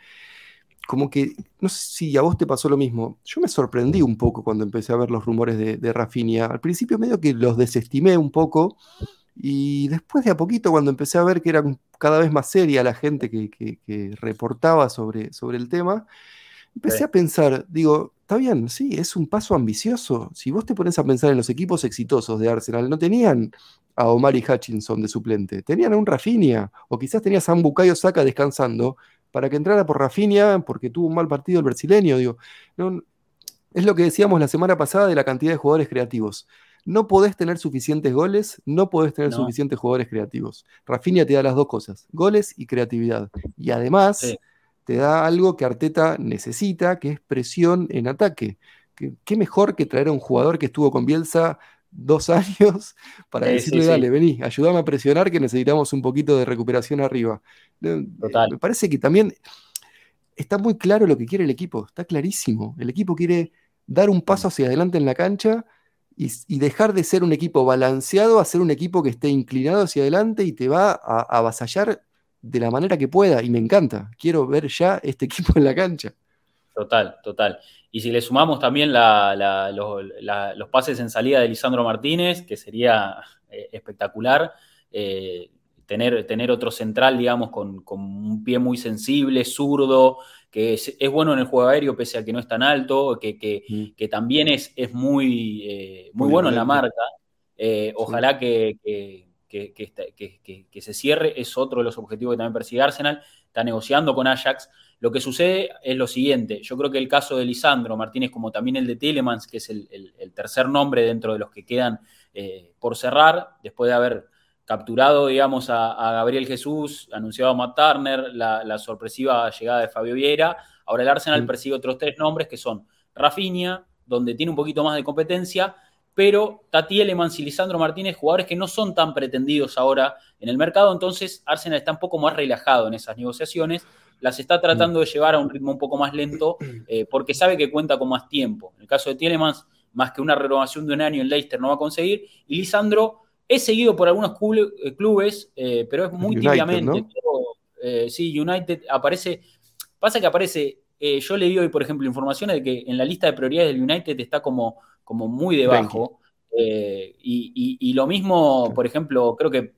como que, no sé si a vos te pasó lo mismo. Yo me sorprendí un poco cuando empecé a ver los rumores de, de Rafinha. Al principio medio que los desestimé un poco y después de a poquito, cuando empecé a ver que era cada vez más seria la gente que, reportaba sobre, sobre el tema, empecé a pensar, digo, está bien, sí, es un paso ambicioso. Si vos te pones a pensar en los equipos exitosos de Arsenal, no tenían a Omar y Hutchinson de suplente, tenían a un Rafinha, o quizás tenías a un Bucayo Saca descansando para que entrara por Rafinha porque tuvo un mal partido el brasileño. Digo, es lo que decíamos la semana pasada de la cantidad de jugadores creativos no podés tener suficientes goles, no podés tener suficientes jugadores creativos. Rafinha te da las dos cosas, goles y creatividad. Y además te da algo que Arteta necesita, que es presión en ataque. ¿Qué, mejor que traer a un jugador que estuvo con Bielsa dos años para decirle, dale, vení, ayúdame a presionar que necesitamos un poquito de recuperación arriba. Me parece que también está muy claro lo que quiere el equipo, está clarísimo. El equipo quiere dar un paso hacia adelante en la cancha y, dejar de ser un equipo balanceado a ser un equipo que esté inclinado hacia adelante y te va a, avasallar de la manera que pueda. Y me encanta. Quiero ver ya este equipo en la cancha. Total, total. Y si le sumamos también los, pases en salida de Lisandro Martínez, que sería eh, espectacular, eh, tener, tener otro central, digamos, con, con, un pie muy sensible, zurdo, que es, bueno en el juego aéreo, pese a que no es tan alto, que, mm. también es, es muy, eh, muy, bueno en la marca. Ojalá que, que, se cierre, es otro de los objetivos que también persigue Arsenal. Está negociando con Ajax. Lo que sucede es lo siguiente: yo creo que el caso de Lisandro Martínez, como también el de Telemans, que es el, tercer nombre dentro de los que quedan eh, por cerrar, después de haber capturado, digamos, a, Gabriel Jesús, anunciado a Matt Turner, la, sorpresiva llegada de Fabio Vieira. Ahora el Arsenal persigue otros tres nombres que son Rafinha, donde tiene un poquito más de competencia, pero Tati Elemans y Lisandro Martínez, jugadores que no son tan pretendidos ahora en el mercado, entonces Arsenal está un poco más relajado en esas negociaciones, las está tratando de llevar a un ritmo un poco más lento eh, porque sabe que cuenta con más tiempo. En el caso de Tielemans, más que una renovación de un año en Leicester no va a conseguir, y Lisandro es seguido por algunos eh, clubes, eh, pero es muy tibiamente. Eh, sí, United aparece. Pasa que aparece. yo leí hoy, por ejemplo, informaciones de que en la lista de prioridades del United está como, como muy debajo. Y, lo mismo, por ejemplo, creo que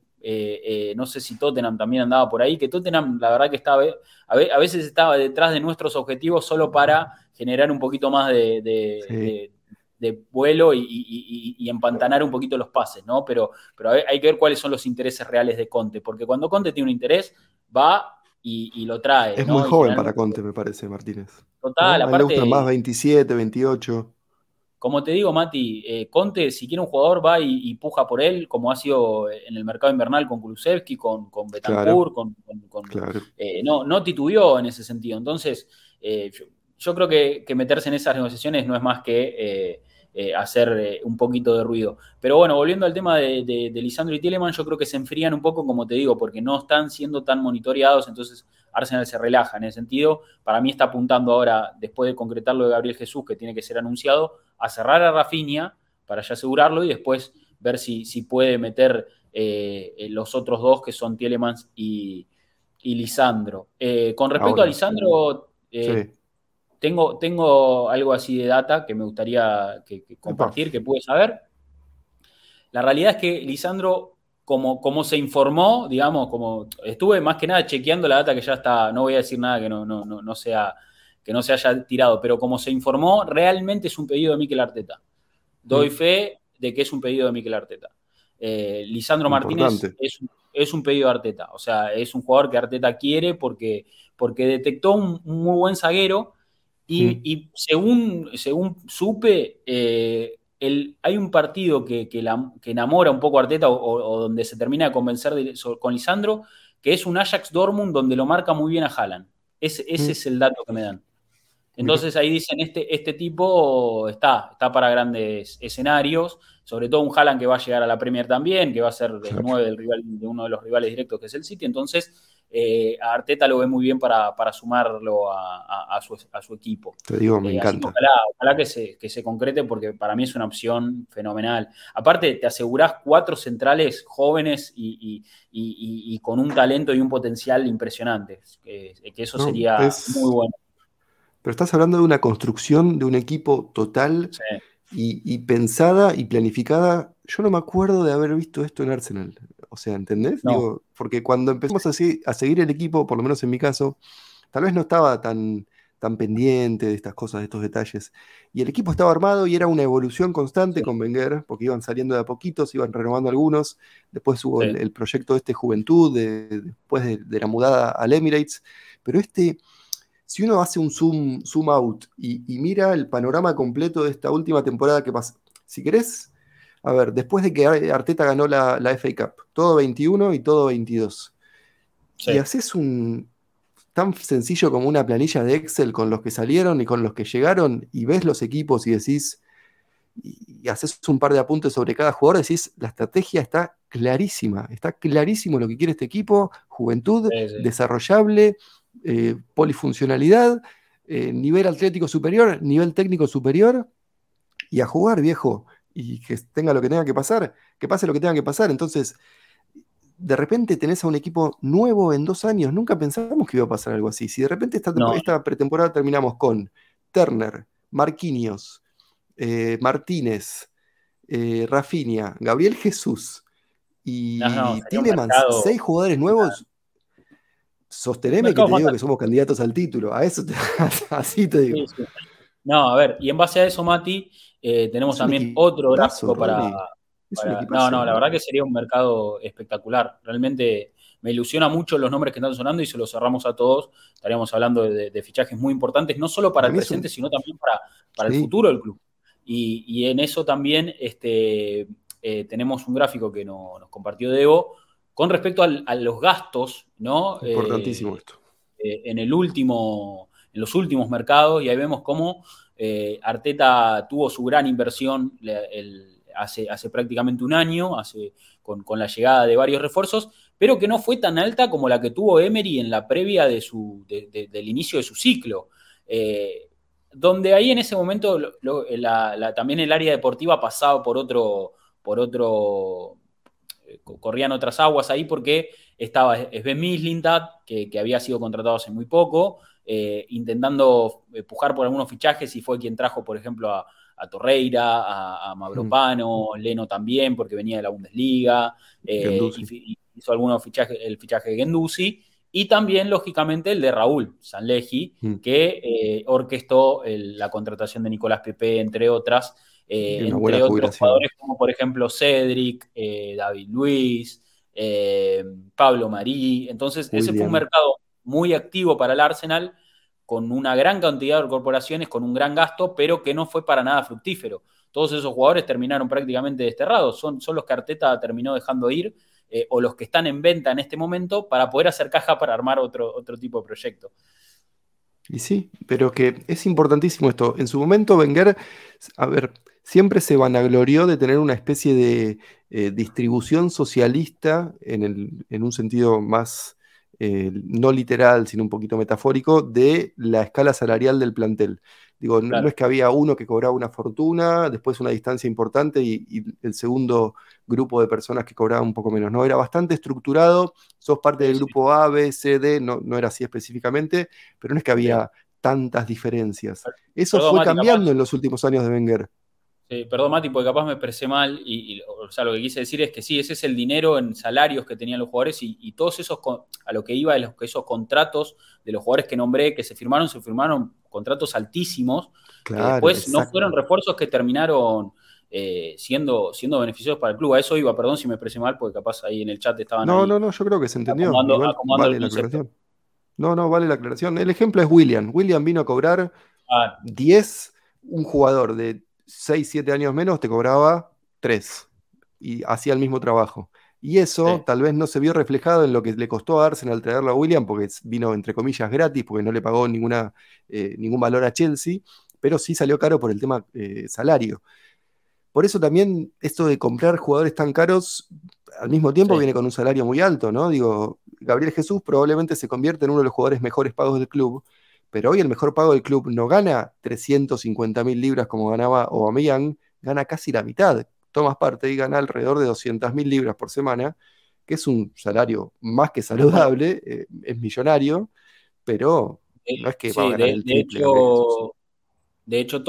no sé si Tottenham también andaba por ahí, que Tottenham la verdad que estaba, a veces estaba detrás de nuestros objetivos solo para generar un poquito más de, de vuelo y, empantanar un poquito los pases, ¿no? Pero, pero hay que ver cuáles son los intereses reales de Conte, porque cuando Conte tiene un interés, va y, lo trae. Es muy joven para Conte, me parece, Martínez. Total, aparte. Le más 27, 28. Como te digo, Mati, eh, Conte, si quiere un jugador, va y, puja por él, como ha sido en el mercado invernal con Kulusevski, con, con Betancourt, con. Eh, no, no titubeó en ese sentido. Entonces, eh, yo, creo que, que, meterse en esas negociaciones no es más que eh, hacer eh, un poquito de ruido. Pero bueno, volviendo al tema de, Lisandro y Tieleman, yo creo que se enfrían un poco, como te digo, porque no están siendo tan monitoreados, entonces Arsenal se relaja en ese sentido. Para mí está apuntando ahora, después de concretar lo de Gabriel Jesús, que tiene que ser anunciado, a cerrar a Rafinha para ya asegurarlo y después ver si, si puede meter los otros dos que son Tielemans y, Lisandro. con respecto a Lisandro, tengo, tengo algo así de data que me gustaría compartir, que pude saber. La realidad es que Lisandro, como, como se informó, digamos, como estuve más que nada chequeando la data que ya está, no voy a decir nada que no, no, sea, que no se haya tirado, pero como se informó, realmente es un pedido de Miquel Arteta. Doy mm. fe de que es un pedido de Miquel Arteta. Eh, Lisandro Martínez es, un pedido de Arteta. O sea, es un jugador que Arteta quiere porque, porque detectó un, muy buen zaguero y, mm. según, según supe, eh, hay un partido que, enamora un poco a Arteta o, donde se termina de convencer con Lisandro, que es un Ajax Dortmund donde lo marca muy bien a Haaland. Ese, ese mm. es el dato que me dan. Entonces ahí dicen, este, este tipo está, está para grandes escenarios, sobre todo un Haaland que va a llegar a la Premier también, que va a ser del 9 del rival, de uno de los rivales directos que es el City. Entonces, eh, Arteta lo ve muy bien para, sumarlo a, su, equipo. Te digo, me eh, encanta. Ojalá, que, se, que, se, concrete porque para mí es una opción fenomenal. Aparte, te asegurás cuatro centrales jóvenes y, con un talento y un potencial impresionantes, que, eso sería muy bueno. Pero estás hablando de una construcción de un equipo total y, pensada y planificada. Yo no me acuerdo de haber visto esto en Arsenal. O sea, ¿entendés? Digo, porque cuando empezamos a, a, seguir el equipo, por lo menos en mi caso, tal vez no estaba tan, tan pendiente de estas cosas, de estos detalles. Y el equipo estaba armado y era una evolución constante con Wenger, porque iban saliendo de a poquitos, iban renovando algunos. Después hubo el, proyecto de este Juventud, después de, la mudada al Emirates. Pero este, si uno hace un zoom, zoom out y, mira el panorama completo de esta última temporada que pasa, si querés, a ver, después de que Arteta ganó la, FA Cup, todo 21 y todo 22. Y haces un tan sencillo como una planilla de Excel con los que salieron y con los que llegaron y ves los equipos y decís, y, haces un par de apuntes sobre cada jugador, decís, la estrategia está clarísima, está clarísimo lo que quiere este equipo, juventud, desarrollable, eh, polifuncionalidad, eh, nivel atlético superior, nivel técnico superior, y a jugar, viejo y que tenga lo que tenga que pasar, que pase lo que tenga que pasar. Entonces, de repente tenés a un equipo nuevo en dos años, nunca pensamos que iba a pasar algo así. Si de repente esta, esta pretemporada terminamos con Turner, Marquinhos, eh, Martínez, eh, Rafinha, Gabriel Jesús y Tilemans, seis jugadores nuevos, sosteneme que te digo que somos candidatos al título. A eso así te digo. No, a ver, y en base a eso, Mati, eh, tenemos también otro gráfico para, No, no, la verdad que sería un mercado espectacular. Realmente me ilusiona mucho los nombres que están sonando y se los cerramos a todos. Estaríamos hablando de, fichajes muy importantes, no solo para el presente, sino también para, para el futuro del club. Y, en eso también este, eh, tenemos un gráfico que nos compartió Debo con respecto a los gastos, ¿no? Importantísimo esto. en el último en los últimos mercados y ahí vemos cómo eh, Arteta tuvo su gran inversión hace, hace, prácticamente un año, hace, con, la llegada de varios refuerzos, pero que no fue tan alta como la que tuvo Emery en la previa de su, del inicio de su ciclo. Eh, donde ahí en ese momento también el área deportiva pasaba por otro, por otro, eh, corrían otras aguas ahí porque estaba Sven Mislintat, que, que había sido contratado hace muy poco, eh, intentando empujar por algunos fichajes y fue quien trajo, por ejemplo, a, Torreira, a, a Mavropano, mm. Leno también, porque venía de la Bundesliga, eh, hizo algunos fichajes, el fichaje de Gendusi, y también, lógicamente, el de Raúl Sanleji, mm. que eh, orquestó la contratación de Nicolás Pepe, entre otras, entre otros jugadores como, por ejemplo, Cedric, David Luis, Pablo Marí. Entonces, ese fue un mercado muy activo para el Arsenal, con una gran cantidad de corporaciones, con un gran gasto, pero que no fue para nada fructífero. Todos esos jugadores terminaron prácticamente desterrados, son, son los que Arteta terminó dejando ir, eh, o los que están en venta en este momento, para poder hacer caja para armar otro, otro tipo de proyecto. Y sí, pero que es importantísimo esto. En su momento, Wenger, a ver, siempre se vanaglorió de tener una especie de eh, distribución socialista en, en, un sentido más eh, no literal, sino un poquito metafórico, de la escala salarial del plantel. Digo, no, es que había uno que cobraba una fortuna, después una distancia importante y, el segundo grupo de personas que cobraba un poco menos. No, era bastante estructurado, sos parte del grupo A, B, C, D, no, no era así específicamente, pero no es que había tantas diferencias. Eso fue cambiando en los últimos años de Wenger. Perdón, Mati, porque capaz me expresé mal. Y, o sea, lo que quise decir es que sí, ese es el dinero en salarios que tenían los jugadores y, todos esos, a lo que iba, esos contratos de los jugadores que nombré, que se firmaron, se firmaron contratos altísimos. que después no fueron refuerzos que terminaron eh, siendo, siendo beneficiosos para el club. A eso iba, perdón si me expresé mal, porque capaz ahí en el chat estaban. No, no, no, yo creo que se entendió. vale la aclaración. No, no, vale la aclaración. El ejemplo es William. William vino a cobrar 10, ah. un jugador de 6, 7 años menos te cobraba 3 y hacía el mismo trabajo. Y eso tal vez no se vio reflejado en lo que le costó a Arsenal traerlo a William, porque vino entre comillas gratis, porque no le pagó ninguna, eh, ningún valor a Chelsea, pero sí salió caro por el tema eh, salario. Por eso también esto de comprar jugadores tan caros al mismo tiempo viene con un salario muy alto, ¿no? Digo, Gabriel Jesús probablemente se convierte en uno de los jugadores mejores pagos del club, pero hoy el mejor pago del club no gana 350 mil libras como ganaba Aubameyang, gana casi la mitad. Tomás parte y gana alrededor de 200 mil libras por semana, que es un salario más que saludable, eh, es millonario, pero no es que va a ganar el triple. De hecho, de hecho,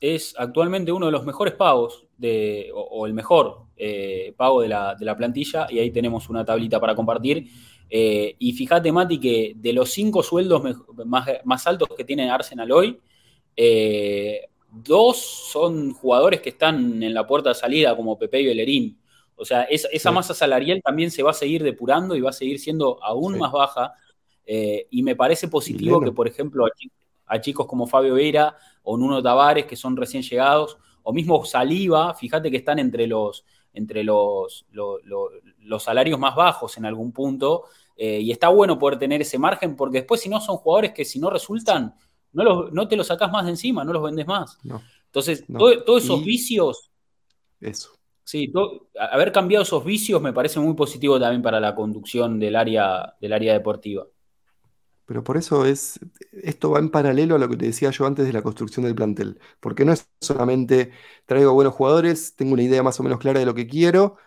es actualmente uno de los mejores pagos, de, o, el mejor eh, pago de la, de la plantilla, y ahí tenemos una tablita para compartir eh, y fíjate, Mati, que de los cinco sueldos más, altos que tiene Arsenal hoy, eh, dos son jugadores que están en la puerta de salida, como Pepe y Bellerín. O sea, esa masa salarial también se va a seguir depurando y va a seguir siendo aún más baja. Eh, y me parece positivo que, por ejemplo, a, chicos como Fabio Vera o Nuno Tavares, que son recién llegados, o mismo Saliva, fíjate que están entre los, entre los, los salarios más bajos en algún punto. Eh, y está bueno poder tener ese margen porque después si no son jugadores que si no resultan, no, no te los sacas más de encima, no los vendes más. Entonces, todos esos vicios... Eso. Sí, haber cambiado esos vicios me parece muy positivo también para la conducción del área, del área deportiva. Pero por eso es, esto va en paralelo a lo que te decía yo antes de la construcción del plantel. Porque no es solamente traigo buenos jugadores, tengo una idea más o menos clara de lo que quiero,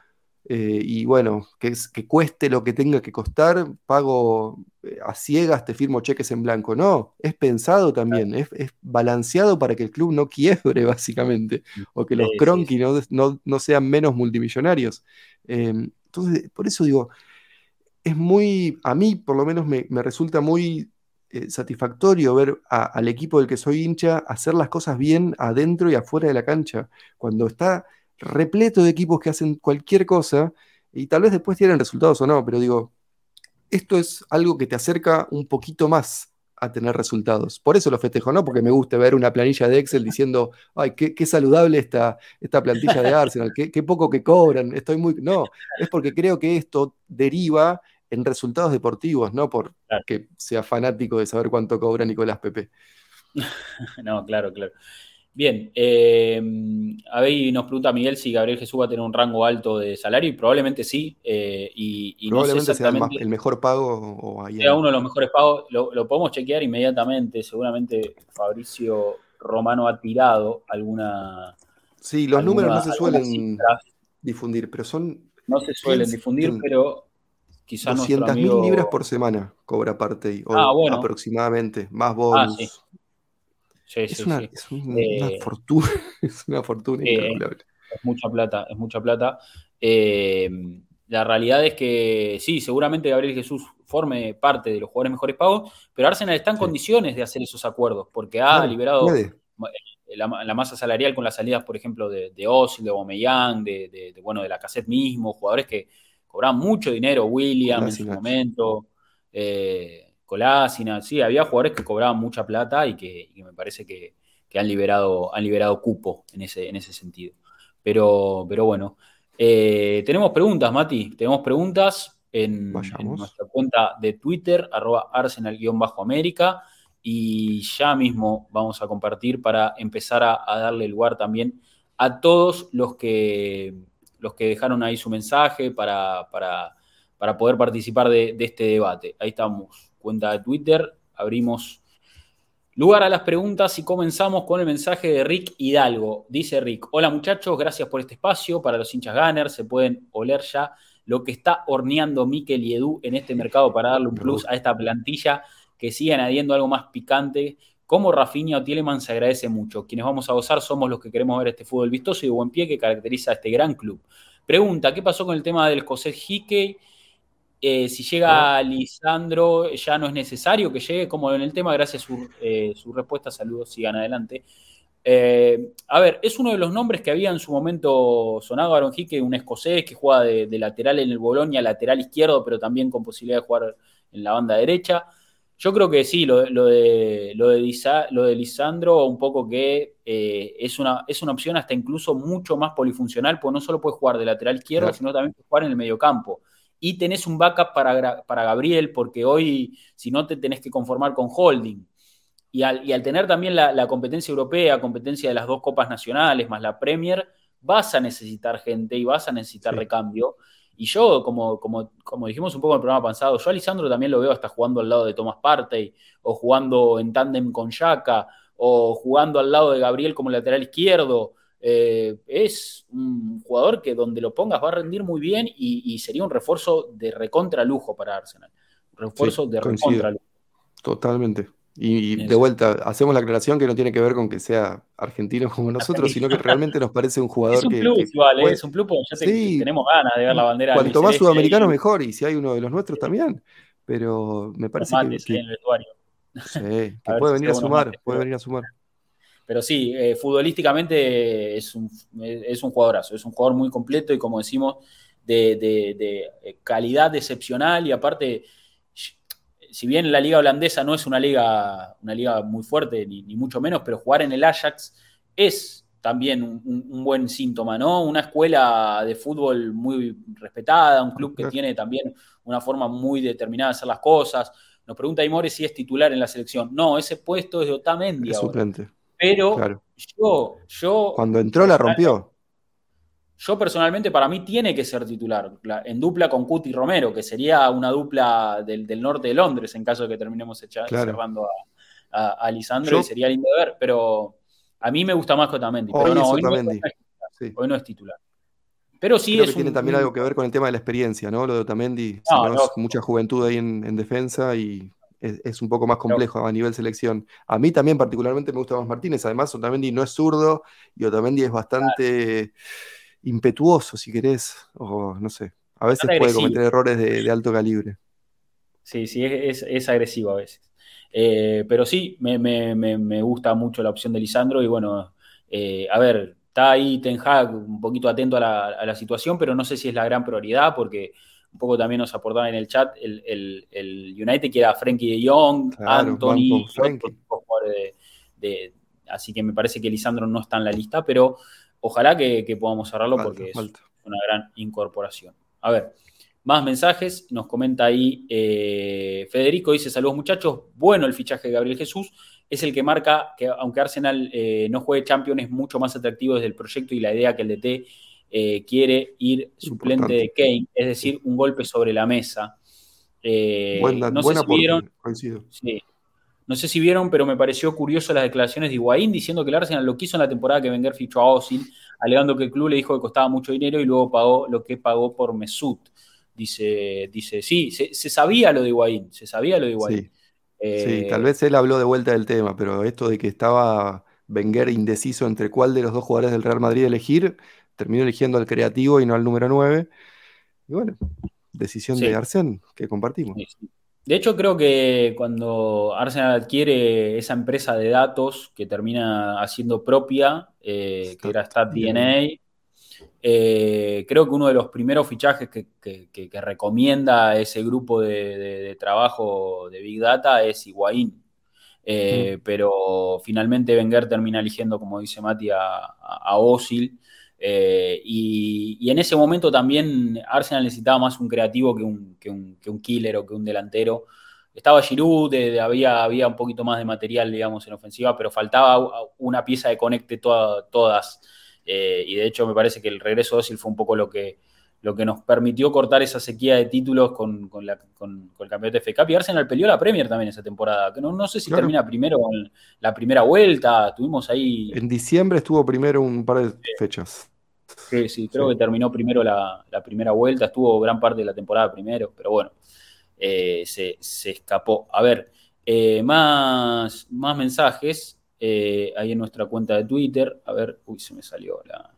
eh, y bueno, que, que cueste lo que tenga que costar, pago eh, a ciegas, te firmo cheques en blanco. No, es pensado también, es, balanceado para que el club no quiebre, básicamente, o que los Cronky No, sean menos multimillonarios. Em, entonces, por eso digo, es muy, a mí por lo menos me, resulta muy eh, satisfactorio ver al equipo del que soy hincha hacer las cosas bien adentro y afuera de la cancha. Cuando está repleto de equipos que hacen cualquier cosa y tal vez después tienen resultados o no, pero digo, esto es algo que te acerca un poquito más a tener resultados. Por eso lo festejo, no porque me guste ver una planilla de Excel diciendo, ay, qué, saludable esta, esta plantilla de Arsenal, qué, qué, poco que cobran, estoy muy... No, es porque creo que esto deriva en resultados deportivos, no porque sea fanático de saber cuánto cobra Nicolás Pepe. no, claro, claro. Bien, eh, a ver, nos pregunta Miguel si Gabriel Jesús va a tener un rango alto de salario y probablemente sí. Eh, y, probablemente sea el, mejor pago o sea uno de los mejores pagos. Lo, podemos chequear inmediatamente. Seguramente Fabricio Romano ha tirado alguna. Sí, los números no se suelen difundir, pero son. No se suelen difundir, pero quizás. 200 mil libras por semana cobra parte ah, aproximadamente, más ah, bonus es, una, eh, fortuna, es una fortuna eh, Es mucha plata, es mucha plata. Eh, la realidad es que sí, seguramente Gabriel Jesús forme parte de los jugadores mejores pagos, pero Arsenal está en condiciones de hacer esos acuerdos, porque ha liberado la, masa salarial con las salidas, por ejemplo, de, de Ozil, de Bomeyang, de, bueno, de la cassette mismo, jugadores que cobraban mucho dinero, William en su momento. Colásina, sí, había jugadores que cobraban mucha plata y que, me parece que, han, liberado, han liberado cupo en ese, en ese sentido. Pero, pero bueno, eh, tenemos preguntas, Mati, tenemos preguntas en, nuestra cuenta de Twitter, arroba arsenal-américa, y ya mismo vamos a compartir para empezar a, darle lugar también a todos los que, los que dejaron ahí su mensaje para, para, poder participar de, de este debate. Ahí estamos cuenta de Twitter, abrimos Lugar a las preguntas y comenzamos con el mensaje de Rick Hidalgo. Dice Rick, hola muchachos, gracias por este espacio. Para los hinchas Gunners se pueden oler ya lo que está horneando Mikel y Edu en este mercado para darle un plus a esta plantilla que sigue añadiendo algo más picante. Como Rafinha o Tieleman se agradece mucho. Quienes vamos a gozar somos los que queremos ver este fútbol vistoso y de buen pie que caracteriza a este gran club. Pregunta, ¿qué pasó con el tema del escocés Hickey? Eh, si llega Lisandro, ya no es necesario que llegue, como en el tema, gracias a su, eh, respuesta, saludos, sigan adelante. Eh, a ver, es uno de los nombres que había en su momento sonado Aaron Hickey, un escocés que juega de, lateral en el Bolonia, lateral izquierdo, pero también con posibilidad de jugar en la banda derecha. Yo creo que sí, lo, de, lo, de, Lisandro, un poco que es, una, es una opción hasta incluso mucho más polifuncional, porque no solo puede jugar de lateral izquierdo, sino también puede jugar en el mediocampo y tenés un backup para, para Gabriel, porque hoy, si no, te tenés que conformar con Holding. Y al, tener también la, competencia europea, competencia de las dos copas nacionales, más la Premier, vas a necesitar gente y vas a necesitar recambio. Y yo, como, como, como dijimos un poco en el programa pasado, yo a Lisandro también lo veo hasta jugando al lado de Thomas Partey, o jugando en tándem con Yaka, o jugando al lado de Gabriel como lateral izquierdo. Eh, es un jugador que donde lo pongas va a rendir muy bien y, sería un refuerzo de recontra lujo para Arsenal. refuerzo de recontra lujo. Totalmente. Y, de vuelta, hacemos la aclaración que no tiene que ver con que sea argentino como nosotros, sino que realmente nos parece un jugador es un que. Plus, igual, ¿eh? es un plus porque ya tenemos ganas de ver la bandera. Cuanto más sudamericano, mejor, y si hay uno de los nuestros también. Pero me parece que. Sí, que puede venir a sumar, puede venir a sumar. Pero sí, eh, futbolísticamente es un, es un jugadorazo, es un jugador muy completo y como decimos, de, eh, calidad excepcional y aparte, si bien la liga holandesa no es una liga, una liga muy fuerte, ni, mucho menos, pero jugar en el Ajax es también un, buen síntoma, ¿no? Una escuela de fútbol muy respetada, un club que tiene también una forma muy determinada de hacer las cosas. Nos pregunta Imore si es titular en la selección. No, ese puesto es de Otamendi. Es suplente. Pero yo, yo. Cuando entró la rompió. Yo personalmente, para mí, tiene que ser titular. En dupla con Cuti Romero, que sería una dupla del, norte de Londres, en caso de que terminemos echando, cerrando a, a, Lisandro, y sería lindo de ver. Pero a mí me gusta más Otamendi. Pero no, hoy no, es, titular. Pero sí Creo que tiene también algo que ver con el tema de la experiencia, ¿no? Lo de Otamendi, mucha juventud ahí en, defensa y es, un poco más complejo a nivel selección. A mí también particularmente me gusta más Martínez, además Otamendi no es zurdo y Otamendi es bastante impetuoso, si querés, o no sé, a veces puede cometer errores de, alto calibre. Sí, sí, es, agresivo a veces. Eh, pero sí, me, gusta mucho la opción de Lisandro y bueno, eh, a ver, está ahí Ten Hag un poquito atento a la, a la situación, pero no sé si es la gran prioridad porque un poco también nos aportaban en el chat el, el, United que era Frankie de Jong, Anthony, de, así que me parece que Lisandro no está en la lista, pero ojalá que, podamos cerrarlo porque es una gran incorporación. A ver, más mensajes, nos comenta ahí eh, Federico, dice saludos muchachos, bueno el fichaje de Gabriel Jesús, es el que marca que aunque Arsenal eh, no juegue Champions es mucho más atractivo desde el proyecto y la idea que el DT eh, quiere ir suplente de Kane, es decir, un golpe sobre la mesa. Eh, no sé si vieron, No sé si vieron, pero me pareció curioso las declaraciones de Higuaín diciendo que el Arsenal lo quiso en la temporada que Wenger fichó a Ozil, alegando que el club le dijo que costaba mucho dinero y luego pagó lo que pagó por Mesut. Dice, dice sí, se, sabía lo de Higuaín, se sabía lo de Higuaín. Sí. Eh, tal vez él habló de vuelta del tema, pero esto de que estaba Wenger indeciso entre cuál de los dos jugadores del Real Madrid elegir, terminó eligiendo al creativo y no al número 9. Y bueno, decisión de Arsen que compartimos. De hecho, creo que cuando Arsenal adquiere esa empresa de datos que termina haciendo propia, eh, que era StatDNA, eh, creo que uno de los primeros fichajes que, recomienda ese grupo de, trabajo de Big Data es Higuaín. Eh. Pero finalmente Wenger termina eligiendo, como dice Mati, a, a, eh, y, en ese momento también Arsenal necesitaba más un creativo que un, que un, killer o que un delantero. Estaba Giroud, había, había un poquito más de material, digamos, en ofensiva, pero faltaba una pieza de conecte todas. Eh, y de hecho me parece que el regreso de Osil fue un poco lo que, lo que nos permitió cortar esa sequía de títulos con, el campeonato de FK. Y Arsenal peleó la Premier también esa temporada. No, no sé si termina primero en la primera vuelta. Tuvimos ahí. En diciembre estuvo primero un par de fechas. Sí, sí, creo que terminó primero la, primera vuelta. Estuvo gran parte de la temporada primero, pero bueno, eh, se, escapó. A ver, eh, más, más mensajes eh, ahí en nuestra cuenta de Twitter. A ver, uy, se me salió la.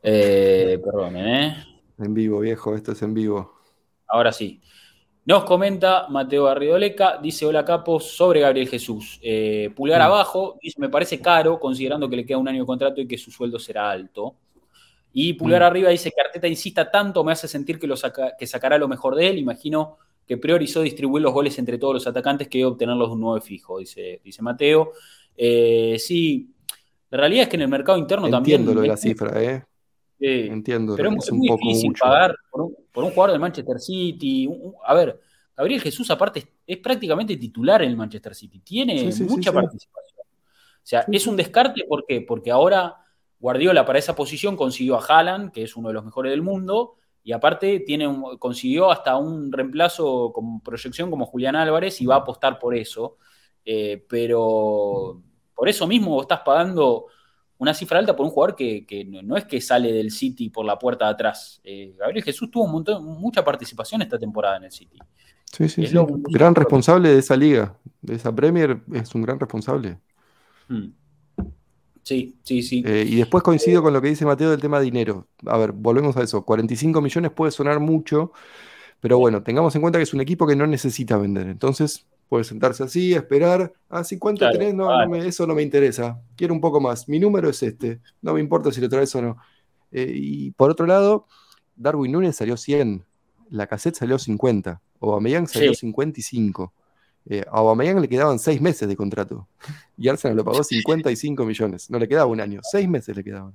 Perdón, ¿eh? En vivo, viejo, esto es en vivo. Ahora sí. Nos comenta Mateo Garridoleca, dice hola Capos sobre Gabriel Jesús. Eh, pulgar mm. abajo, dice me parece caro considerando que le queda un año de contrato y que su sueldo será alto. Y pulgar mm. arriba dice que Arteta insista tanto me hace sentir que, lo que sacará lo mejor de él. Imagino que priorizó distribuir los goles entre todos los atacantes que obtenerlos de un 9 fijo, dice, dice Mateo. Eh, sí, la realidad es que en el mercado interno también. Entiendo lo de la cifra, ¿eh? Entiendo. Pero es, muy difícil pagar por un, jugador de Manchester City. a ver, Gabriel Jesús, aparte, es, prácticamente titular en el Manchester City. Tiene mucha participación. O sea, es un descarte, ¿por qué? Porque ahora Guardiola para esa posición consiguió a Haaland, que es uno de los mejores del mundo, y aparte tiene consiguió hasta un reemplazo con proyección como Julián Álvarez y va a apostar por eso. Eh, pero por eso mismo estás pagando una cifra alta por un jugador que, no es que sale del City por la puerta de atrás. Eh, Gabriel Jesús tuvo mucha participación esta temporada en el City. Sí, sí, sí. gran responsable de esa liga, de esa Premier, es un gran responsable. Hmm. Sí, sí, sí. Eh, y después coincido con lo que dice Mateo del tema de dinero. A ver, volvemos a eso. 45 millones puede sonar mucho, pero bueno, tengamos en cuenta que es un equipo que no necesita vender. Entonces, puede sentarse así, esperar. Así, ah, ¿cuánto tenés? No, eso no me interesa. Quiero un poco más. Mi número es este. No me importa si lo traes o no. Eh, y por otro lado, Darwin Núñez salió 100. La cassette salió 50. Aubameyang salió 55. Eh, a Aubameyang le quedaban 6 meses de contrato. Y Arsenal lo pagó 55 millones. No le quedaba un año. 6 meses le quedaban.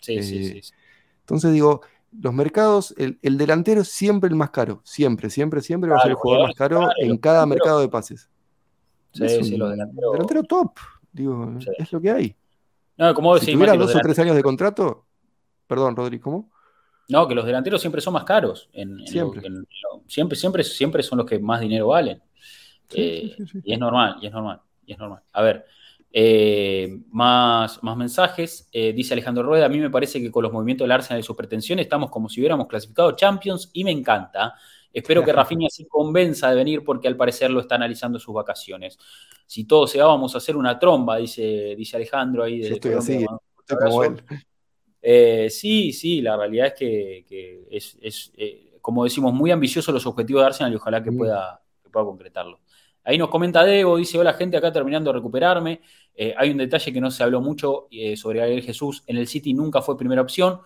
Sí, sí, eh, sí, Entonces digo, los mercados, el, delantero es siempre el más caro, siempre, siempre, siempre va a ser el jugador más caro en cada mercado de pases. Sí, sí, los delanteros. Delantero top, digo, es lo que hay. No, como si tuviera dos o tres años de contrato, perdón, Rodrigo, ¿cómo? No, que los delanteros siempre son más caros. siempre. siempre, siempre, siempre son los que más dinero valen. Eh, y es normal, y es normal, y es normal. A ver, eh, más, más mensajes. Eh, dice Alejandro Rueda, a mí me parece que con los movimientos del Arsenal y su pretensión estamos como si hubiéramos clasificado Champions y me encanta. Espero que Rafinha se convenza de venir porque al parecer lo está analizando sus vacaciones. Si todo se va, vamos a hacer una tromba, dice, dice Alejandro ahí. De estoy así, eh, sí, sí, la realidad es que, es, como decimos, muy ambicioso los objetivos de Arsenal y ojalá que, pueda, que pueda concretarlo. Ahí nos comenta Debo, dice, hola gente, acá terminando de recuperarme. Eh, hay un detalle que no se habló mucho eh, sobre Gabriel Jesús. En el City nunca fue primera opción,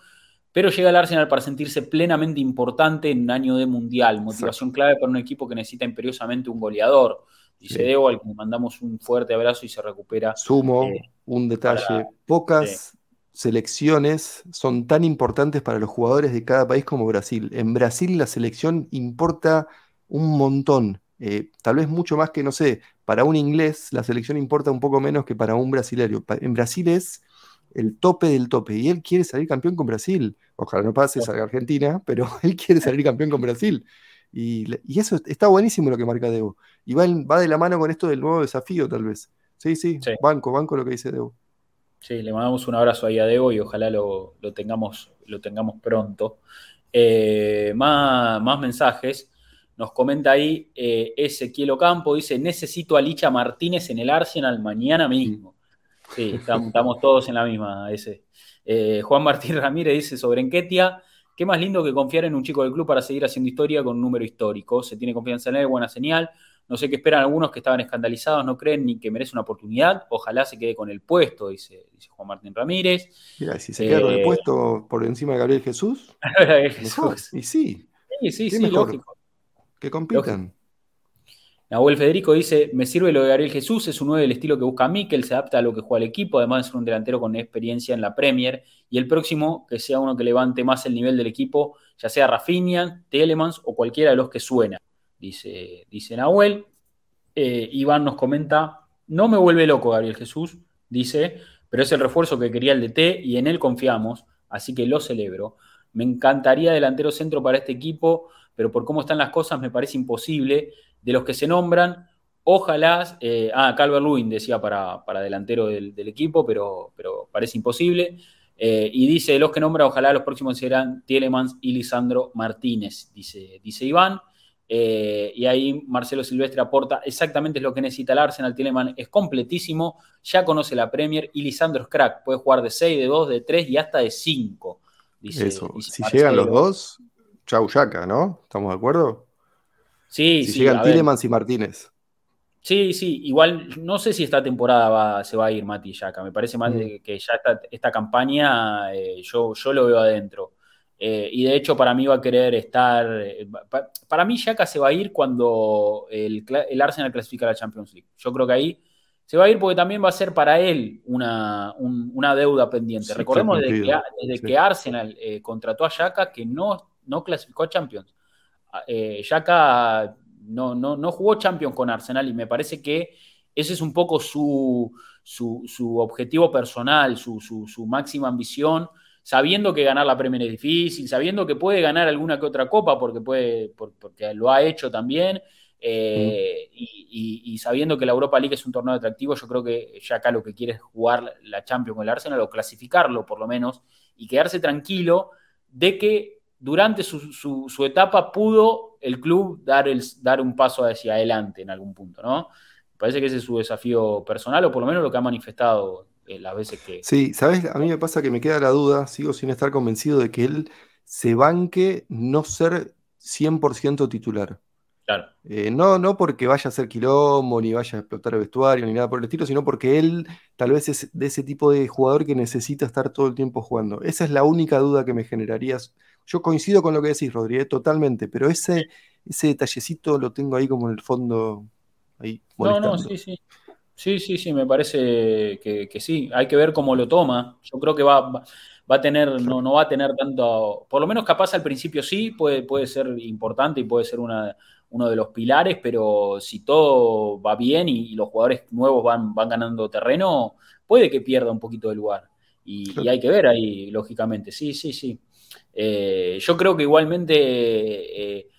pero llega al Arsenal para sentirse plenamente importante en un año de mundial. Motivación clave para un equipo que necesita imperiosamente un goleador. Dice Debo, al que le mandamos un fuerte abrazo y se recupera. Sumo, eh, un detalle. Pocas selecciones son tan importantes para los jugadores de cada país como Brasil. En Brasil la selección importa un montón. Eh, tal vez mucho más que, no sé, para un inglés la selección importa un poco menos que para un brasileño. En Brasil es el tope del tope y él quiere salir campeón con Brasil. Ojalá no pase, salga Argentina, pero él quiere salir campeón con Brasil. Y, eso está buenísimo lo que marca Debo. Y va, va, de la mano con esto del nuevo desafío, tal vez. Sí, sí, banco, banco lo que dice Debo. Sí, le mandamos un abrazo ahí a Debo y ojalá lo, tengamos, lo tengamos pronto. Eh, más, más mensajes. Nos comenta ahí eh, Ezequiel Ocampo, dice, necesito a Licha Martínez en el Arsenal mañana mismo. Sí, estamos, todos en la misma, ese. Eh, Juan Martín Ramírez dice sobre Enquetia, qué más lindo que confiar en un chico del club para seguir haciendo historia con un número histórico. Se tiene confianza en él, buena señal. No sé qué esperan algunos que estaban escandalizados, no creen ni que merece una oportunidad. Ojalá se quede con el puesto, dice, dice Juan Martín Ramírez. Mira, si se queda con el eh, puesto por encima de Gabriel Jesús, Y sí. Sí, sí, sí, lógico. Que compitan. Nahuel Federico dice: Me sirve lo de Gabriel Jesús, es un 9 del estilo que busca Mikel, se adapta a lo que juega el equipo, además de ser un delantero con experiencia en la Premier. Y el próximo, que sea uno que levante más el nivel del equipo, ya sea Rafinha, Telemans o cualquiera de los que suena, dice, dice Nahuel. Eh, Iván nos comenta: No me vuelve loco Gabriel Jesús, dice, pero es el refuerzo que quería el DT y en él confiamos, así que lo celebro. Me encantaría delantero centro para este equipo, pero por cómo están las cosas me parece imposible. De los que se nombran, ojalá, eh, ah, Calvert Lewin decía para, para delantero del, equipo, pero, pero parece imposible. Eh, y dice, de los que nombra, ojalá los próximos serán Tielemans y Lisandro Martínez, dice, dice Iván. Eh, y ahí Marcelo Silvestre aporta exactamente lo que necesita el Arsenal. Tielemans es completísimo, ya conoce la Premier y Lisandro es crack. Puede jugar de 6, de 2, de 3 y hasta de 5. Dice, Eso. si llegan los dos, chau Yaca, ¿no? ¿Estamos de acuerdo? Sí, si llegan Tielemans y Martínez. Sí, sí, igual no sé si esta temporada se va a ir Mati Yaca. Me parece más mm. que ya esta, campaña eh, yo, yo lo veo adentro. Eh, y de hecho, para mí va a querer estar. Eh, para mí, Yaka se va a ir cuando el, Arsenal clasifica a la Champions League. Yo creo que ahí se va a ir porque también va a ser para él una, deuda pendiente. Recordemos desde, que, Arsenal eh, contrató a Yaka que no, no clasificó a Champions. Yaka no, no, no jugó Champions con Arsenal y me parece que ese es un poco su, su, objetivo personal, su, su máxima ambición sabiendo que ganar la Premier es difícil, sabiendo que puede ganar alguna que otra copa porque, puede, porque lo ha hecho también, eh, y, sabiendo que la Europa League es un torneo atractivo, yo creo que ya acá lo que quiere es jugar la Champions con el Arsenal o clasificarlo por lo menos y quedarse tranquilo de que durante su, etapa pudo el club dar, el, dar un paso hacia adelante en algún punto, ¿no? Parece que ese es su desafío personal o por lo menos lo que ha manifestado eh, las veces que... Sí, ¿sabes? A mí me pasa que me queda la duda, sigo sin estar convencido de que él se banque no ser 100% titular. Claro. Eh, no, no porque vaya a ser quilombo, ni vaya a explotar el vestuario, ni nada por el estilo, sino porque él tal vez es de ese tipo de jugador que necesita estar todo el tiempo jugando. Esa es la única duda que me generaría. Yo coincido con lo que decís, Rodríguez, totalmente, pero ese, ese detallecito lo tengo ahí como en el fondo. Ahí, no, no, sí, sí. Sí, sí, sí, me parece que, sí. Hay que ver cómo lo toma. Yo creo que va, va, a tener, no, no va a tener tanto, por lo menos capaz al principio sí, puede, puede ser importante y puede ser una, uno de los pilares, pero si todo va bien y, los jugadores nuevos van, van ganando terreno, puede que pierda un poquito de lugar. Y, hay que ver ahí, lógicamente. Sí, sí, sí. Eh, yo creo que igualmente eh,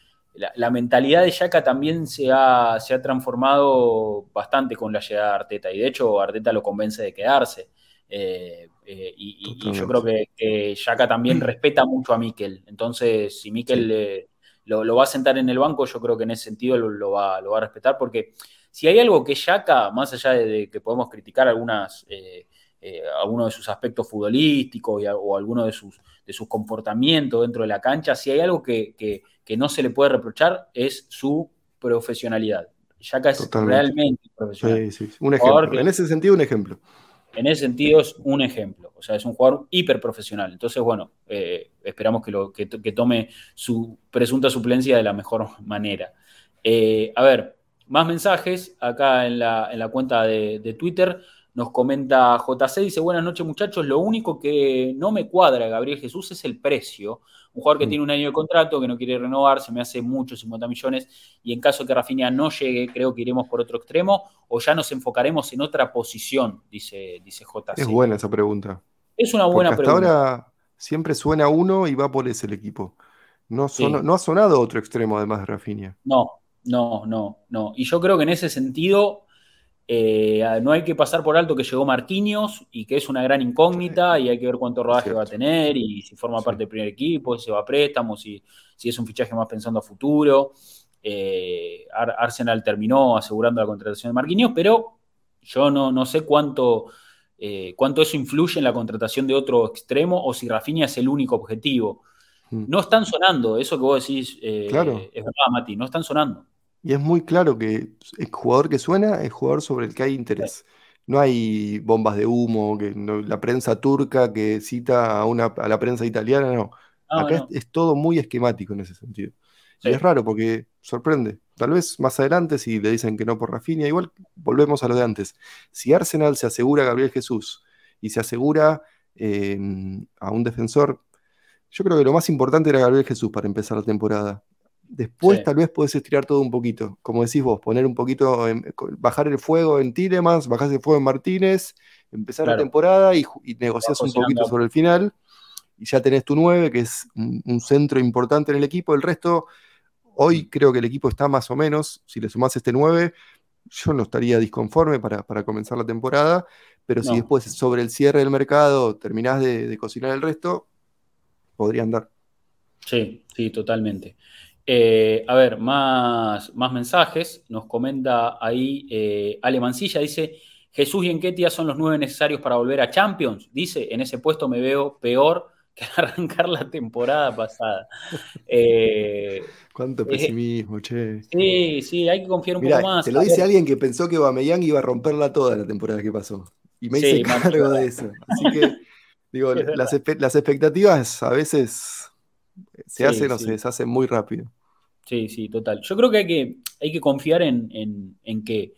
la, mentalidad de Yaka también se ha, se ha, transformado bastante con la llegada de Arteta y de hecho Arteta lo convence de quedarse. Eh, y, yo creo que, Yaka también respeta mucho a Mikel. Entonces, si Mikel lo, va a sentar en el banco, yo creo que en ese sentido lo, va, lo va, a respetar porque si hay algo que Yaka, más allá de, que podemos criticar algunas... Eh, algunos de sus aspectos futbolísticos o algunos de sus, de sus comportamientos dentro de la cancha, si hay algo que, que no se le puede reprochar es su profesionalidad. Yaka es realmente profesional. Sí, sí. Un ejemplo. en ese sentido, un ejemplo. En ese sentido es un ejemplo. O sea, es un jugador hiper profesional. Entonces, bueno, eh, esperamos que, lo, que, tome su presunta suplencia de la mejor manera. Eh, a ver, más mensajes acá en la, cuenta de, de, Twitter. Nos comenta JC, dice, buenas noches muchachos, lo único que no me cuadra Gabriel Jesús es el precio. Un jugador que mm. tiene un año de contrato, que no quiere renovar, se me hace mucho, 50 millones, y en caso que Rafinha no llegue, creo que iremos por otro extremo, o ya nos enfocaremos en otra posición, dice, dice JC. Es buena esa pregunta. Es una buena hasta ahora siempre suena uno y va por ese el equipo. No, no ha sonado otro extremo además de Rafinha. No, no, no, no. Y yo creo que en ese sentido eh, no hay que pasar por alto que llegó Marquinhos y que es una gran incógnita y hay que ver cuánto rodaje va a tener y si forma parte del primer equipo, si se va a préstamo, si, si es un fichaje más pensando a futuro. Eh, Arsenal terminó asegurando la contratación de Marquinhos, pero yo no, no sé cuánto, eh, cuánto eso influye en la contratación de otro extremo o si Rafinha es el único objetivo. Mm. No están sonando, eso que vos decís claro. es verdad, Mati, no están sonando. Y es muy claro que el jugador que suena es jugador sobre el que hay interés. No hay bombas de humo, que la prensa turca que cita a, una, a la prensa italiana, no. Acá Es, todo muy esquemático en ese sentido. Y es raro porque sorprende. Tal vez más adelante, si le dicen que no por Rafinha, igual volvemos a lo de antes. Si Arsenal se asegura a Gabriel Jesús y se asegura em, a un defensor, yo creo que lo más importante era Gabriel Jesús para empezar la temporada. Después tal vez podés estirar todo un poquito, como decís vos, poner un poquito, bajar el fuego en Tilemans, bajar el fuego en Martínez, empezar la temporada y, negociar un poquito sobre el final. y ya tenés tu 9, que es un, centro importante en el equipo. El resto, hoy mm. creo que el equipo está más o menos, si le sumás este 9, yo no estaría disconforme para, comenzar la temporada, pero si después sobre el cierre del mercado terminás de, cocinar el resto, podría andar. Sí, sí, totalmente. Eh, a ver, más, más mensajes. Nos comenta ahí eh, Ale Mancilla, dice, Jesús y Enquetia son los nueve necesarios para volver a Champions. Dice, en ese puesto me veo peor que arrancar la temporada pasada. Eh, Cuánto pesimismo, che. Sí, sí, hay que confiar un poco más. Te lo dice alguien que pensó que Bameyang iba a romperla toda la temporada que pasó. Y me hice cargo de eso. Así que, digo, las, expectativas a veces se hacen o se deshacen muy rápido. Sí, sí, total. Yo creo que hay que, hay que confiar en, en que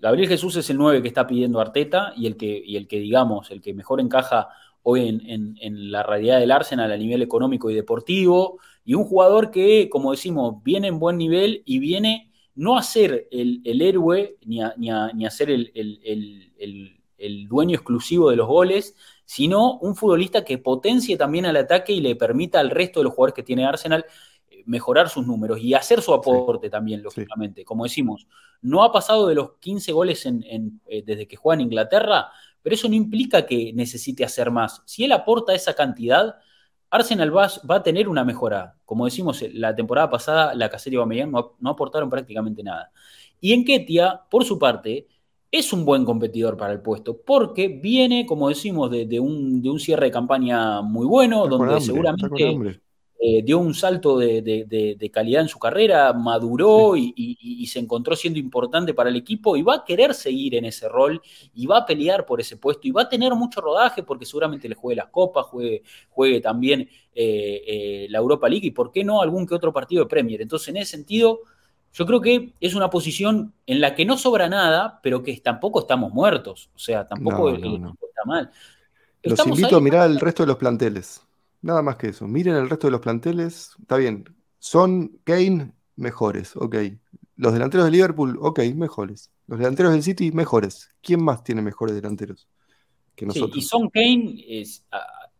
Gabriel Jesús es el 9 que está pidiendo Arteta y el que, y el que digamos, el que mejor encaja hoy en, la realidad del Arsenal a nivel económico y deportivo, y un jugador que, como decimos, viene en buen nivel y viene no a ser el, héroe ni a, ni ser el, el, dueño exclusivo de los goles, sino un futbolista que potencie también al ataque y le permita al resto de los jugadores que tiene Arsenal mejorar sus números y hacer su aporte también, lógicamente. Como decimos, no ha pasado de los 15 goles en, eh, desde que juega en Inglaterra, pero eso no implica que necesite hacer más. Si él aporta esa cantidad, Arsenal va, va a tener una mejora. Como decimos, la temporada pasada la Cacería y Aubameyang no, no, aportaron prácticamente nada. Y en Ketia, por su parte, es un buen competidor para el puesto, porque viene, como decimos, de, un, de un, cierre de campaña muy bueno, donde seguramente eh, dio un salto de, calidad en su carrera, maduró y, se encontró siendo importante para el equipo y va a querer seguir en ese rol y va a pelear por ese puesto y va a tener mucho rodaje porque seguramente le juegue las copas, juegue, juegue también eh, eh, la Europa League y por qué no algún que otro partido de Premier. Entonces, en ese sentido, yo creo que es una posición en la que no sobra nada, pero que tampoco estamos muertos. O sea, tampoco está mal. Los invito a mirar el resto de los planteles. Nada más que eso. Miren el resto de los planteles. Está bien. Son Kane mejores, ok. Los delanteros de Liverpool, ok, mejores. Los delanteros del City, mejores. ¿Quién más tiene mejores delanteros que nosotros? y Son Kane es,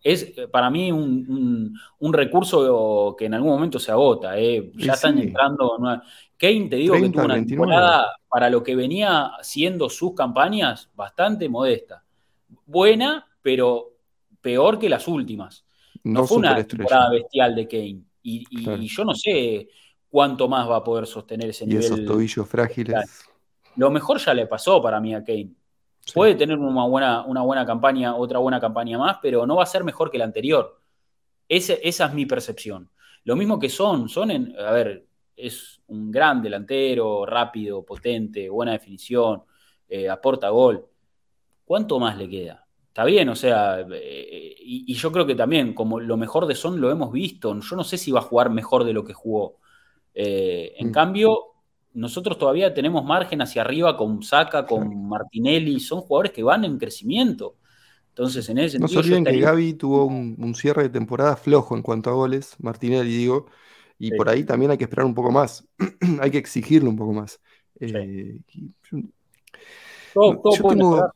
es para mí un, recurso que en algún momento se agota. Eh. Ya están entrando. Kane, te digo que tuvo una temporada para lo que venía siendo sus campañas bastante modesta. Buena, pero peor que las últimas. No, fue una temporada bestial de Kane. Y, yo no sé cuánto más va a poder sostener ese nivel. Y esos tobillos frágiles. Lo mejor ya le pasó para mí a Kane. Puede tener una buena, una buena campaña, otra buena campaña más, pero no va a ser mejor que la anterior. esa es mi percepción. Lo mismo que Son. Son, en, a ver, es un gran delantero, rápido, potente, buena definición, eh, aporta gol. ¿Cuánto más le queda? Está bien, o sea, eh, y, yo creo que también, como lo mejor de Son lo hemos visto, yo no sé si va a jugar mejor de lo que jugó. Eh, en mm. cambio, nosotros todavía tenemos margen hacia arriba con Saca, con Martinelli, son jugadores que van en crecimiento. Entonces, en ese No se olviden que Gaby tuvo un, cierre de temporada flojo en cuanto a goles, Martinelli digo, y por ahí también hay que esperar un poco más, hay que exigirle un poco más. Eh, todo, todo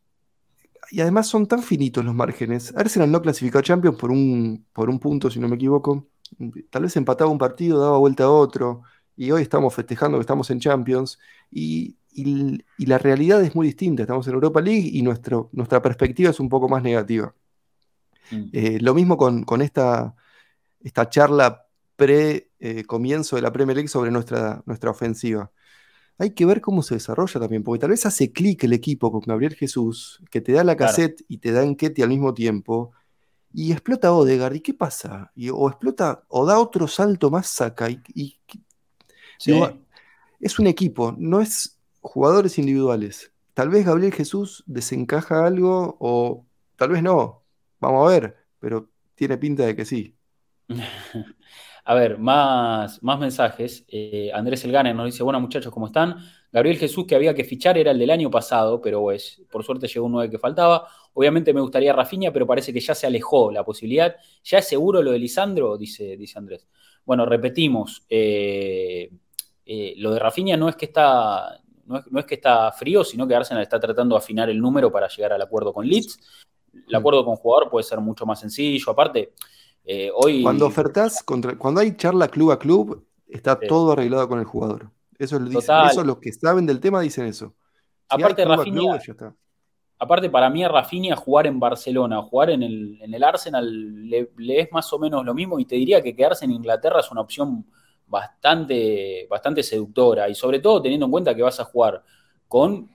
y además son tan finitos los márgenes. Arsenal no clasificó a Champions por un, por un punto, si no me equivoco. Tal vez empataba un partido, daba vuelta a otro. Y hoy estamos festejando que estamos en Champions. Y, la realidad es muy distinta. Estamos en Europa League y nuestro, nuestra perspectiva es un poco más negativa. Mm. Eh, lo mismo con, esta, esta charla pre-comienzo eh, de la Premier League sobre nuestra, nuestra ofensiva hay que ver cómo se desarrolla también, porque tal vez hace clic el equipo con Gabriel Jesús, que te da la cassette y te da enquete al mismo tiempo, y explota Odegaard, ¿y qué pasa? o explota, o da otro salto más saca, y, es un equipo, no es jugadores individuales. Tal vez Gabriel Jesús desencaja algo, o tal vez no, vamos a ver, pero tiene pinta de que sí. A ver, más, más mensajes. Eh, Andrés Elgane nos dice, bueno muchachos, ¿cómo están? Gabriel Jesús que había que fichar era el del año pasado, pero pues, por suerte llegó un 9 que faltaba. Obviamente me gustaría Rafiña, pero parece que ya se alejó la posibilidad. ¿Ya es seguro lo de Lisandro? Dice, dice Andrés. Bueno, repetimos, eh, eh, lo de Rafiña no es que está... No es, que está frío, sino que Arsenal está tratando de afinar el número para llegar al acuerdo con Leeds. El acuerdo con jugador puede ser mucho más sencillo. Aparte, Eh, hoy, Cuando ofertás, contra, cuando hay charla club a club, está Sí. todo arreglado con el jugador. Eso, lo dicen- eso los que saben del tema dicen eso. Si Aparte, Rafinha- club, aparte para mí a Rafinha jugar en Barcelona, jugar en el, en el Arsenal, le, le es más o menos lo mismo y te diría que quedarse en Inglaterra es una opción bastante, bastante seductora y sobre todo teniendo en cuenta que vas a jugar con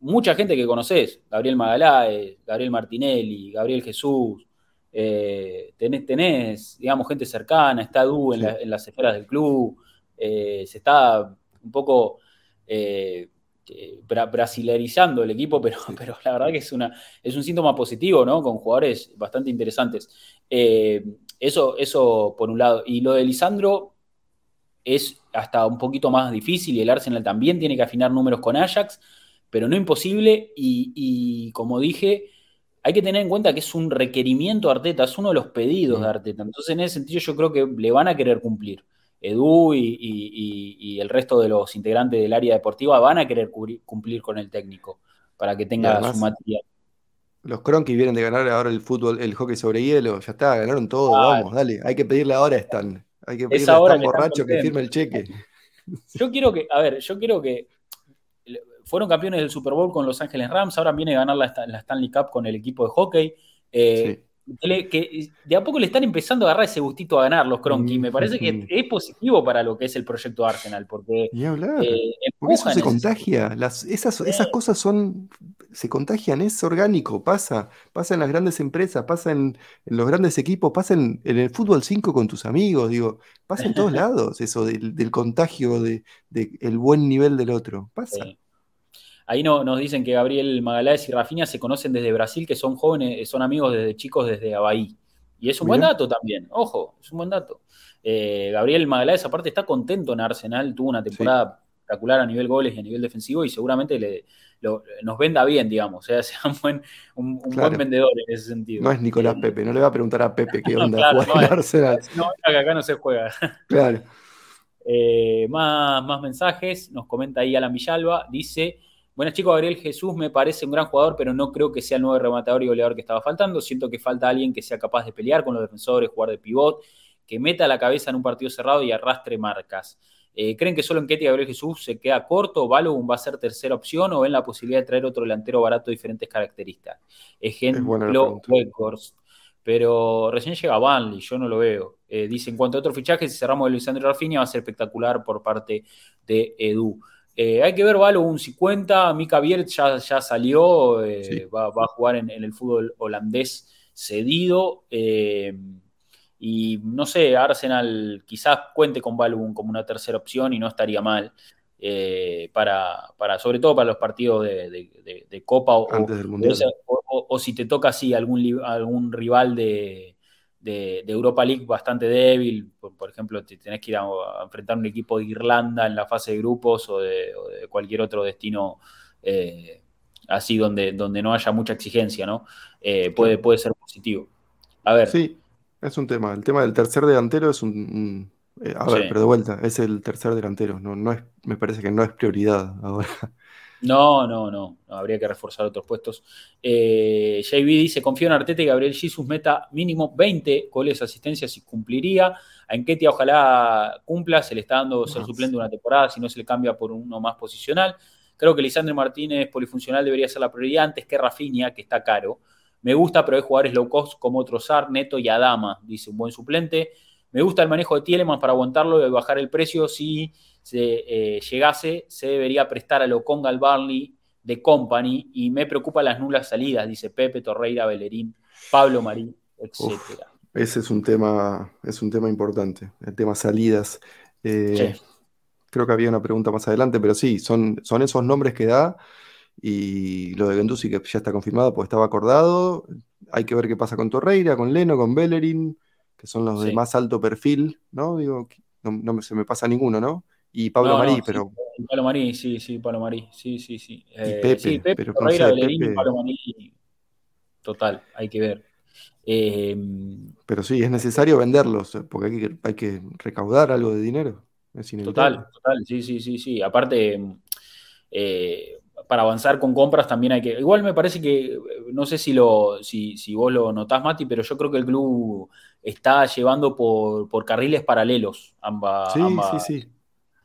mucha gente que conoces, Gabriel Magaláes, Gabriel Martinelli, Gabriel Jesús, eh, tenés, tenés, digamos, gente cercana, está Du en, Sí. la- en las esferas del club, eh, se está un poco eh, bra- brasilerizando el equipo, pero, pero la verdad que es, una, es un síntoma positivo, ¿no? Con jugadores bastante interesantes. Eh, eso, eso por un lado. Y lo de Lisandro es hasta un poquito más difícil y el Arsenal también tiene que afinar números con Ajax, pero no imposible. Y, y como dije, hay que tener en cuenta que es un requerimiento de Arteta, es uno de los pedidos Mm. de Arteta. Entonces, en ese sentido, yo creo que le van a querer cumplir. Edu y, y- y- y el resto de los integrantes del área deportiva van a querer cubrir- cumplir con el técnico para que tenga además, su material. Los Kroenke vienen de ganar ahora el fútbol, el hockey sobre hielo. Ya está, ganaron todo. Claro. Vamos, dale. Hay que pedirle ahora a Stan. Hay que pedirle a Stan borracho que firme el cheque. Yo quiero que, a ver, yo quiero que fueron campeones del Super Bowl con Los Ángeles Rams, ahora viene a ganar la, Sta- la Stanley Cup con el equipo de hockey. Eh, que, de a poco le están empezando a agarrar ese gustito a ganar los Kroenke. y Me parece que Mm. es positivo para lo que es el proyecto Arsenal, porque hablar. eh, Porque eso se contagia. Las, esas, esas cosas son. Se contagian, es orgánico, pasa. Pasa en las grandes empresas, pasa en, en los grandes equipos, pasa en, en el fútbol 5 con tus amigos, digo. Pasa en todos lados, eso del, del contagio, de, de el buen nivel del otro. Pasa. Sí. Ahí no, nos dicen que Gabriel Magaláes y Rafinha se conocen desde Brasil, que son jóvenes, son amigos desde chicos desde Abahí. Y es un buen dato también, ojo, es un buen dato. Eh, Gabriel Magaláes, aparte, está contento en Arsenal, tuvo una temporada espectacular a nivel goles y a nivel defensivo y seguramente le, lo- nos venda bien, digamos, o sea, sea un buen, un, un Claro. buen vendedor en ese sentido. No es Nicolás Eh, Pepe, no le va a preguntar a Pepe qué onda claro, jugar no, en Arsenal. No, que acá no se juega. Claro. Eh, más, más mensajes, nos comenta ahí Alan Villalba, dice, buenas chicos, Gabriel Jesús me parece un gran jugador, pero no creo que sea el nuevo rematador y goleador que estaba faltando, siento que falta alguien que sea capaz de pelear con los defensores, jugar de pivot, que meta la cabeza en un partido cerrado y arrastre marcas. Eh, ¿Creen que solo en Ketty Gabriel Jesús se queda corto? ¿Balogun va a ser tercera opción o ven la posibilidad de traer otro delantero barato de diferentes características? Ejemplo. Weghorst. Pero recién llega Banley, yo no lo veo. Eh, dice, en cuanto a otro fichaje, si cerramos el Lisandro Rafinha, va a ser espectacular por parte de Edu. Eh, hay que ver, Valo, un 50. Mika Biertz ya, ya salió, eh, Sí. va, va a jugar en, en el fútbol holandés cedido. eh, y no sé, Arsenal quizás cuente con Balogun como una tercera opción y no estaría mal. para, para, sobre todo para los partidos de, de- de- de Copa o, Antes del Mundial. o- o- o si te toca así algún, algún rival de, de- de Europa League bastante débil, por, por ejemplo, te tenés que ir a, a enfrentar un equipo de Irlanda en la fase de grupos o de, o de cualquier otro destino eh, así donde, donde no haya mucha exigencia, ¿no? Eh, puede, puede ser positivo. A ver, Sí, es un tema. El tema del tercer delantero es un. un- eh, a ver, pero de vuelta, es el tercer delantero. No, no es, me parece que no es prioridad ahora. No, no, no, no, habría que reforzar otros puestos. Eh, JB dice, confío en Arteta y Gabriel Jesus meta mínimo 20 goles, asistencias y cumpliría. A Enquetia ojalá cumpla, se le está dando ser suplente una temporada, si no se le cambia por uno más posicional. Creo que Lisandro Martínez polifuncional debería ser la prioridad antes que Rafinha, que está caro. Me gusta, pero hay jugadores low cost como Trozar, Neto y Adama, dice un buen suplente. Me gusta el manejo de Tieleman para aguantarlo y bajar el precio. Si se eh, llegase, se debería prestar a Loconga al Barley de Company. Y me preocupan las nulas salidas, dice Pepe, Torreira, Bellerín, Pablo Marí, etc. Ese es un tema, es un tema importante, el tema salidas. Eh, Sí. Creo que había una pregunta más adelante, pero sí, son, son esos nombres que da. Y lo de Gendusi que ya está confirmado, porque estaba acordado. Hay que ver qué pasa con Torreira, con Leno, con Bellerín, que son los de más alto perfil, ¿no? Digo, no, no se me pasa ninguno, ¿no? Y Pablo No, no, Marí, sí, pero Pablo Marí, sí, sí, Pablo Marí, sí, sí, sí. Eh, Pepe, sí, Pepe, pero Pablo Marí, total, hay que ver. Eh, Pero sí, es necesario venderlos, eh, porque hay que, hay que recaudar algo de dinero. Es. Total, total, sí, sí, sí, sí. Aparte, eh, para avanzar con compras también hay que. Igual me parece que, no sé si, lo, si, si vos lo notás, Mati, pero yo creo que el club está llevando por, por carriles paralelos ambas. Sí, ambas- sí, sí.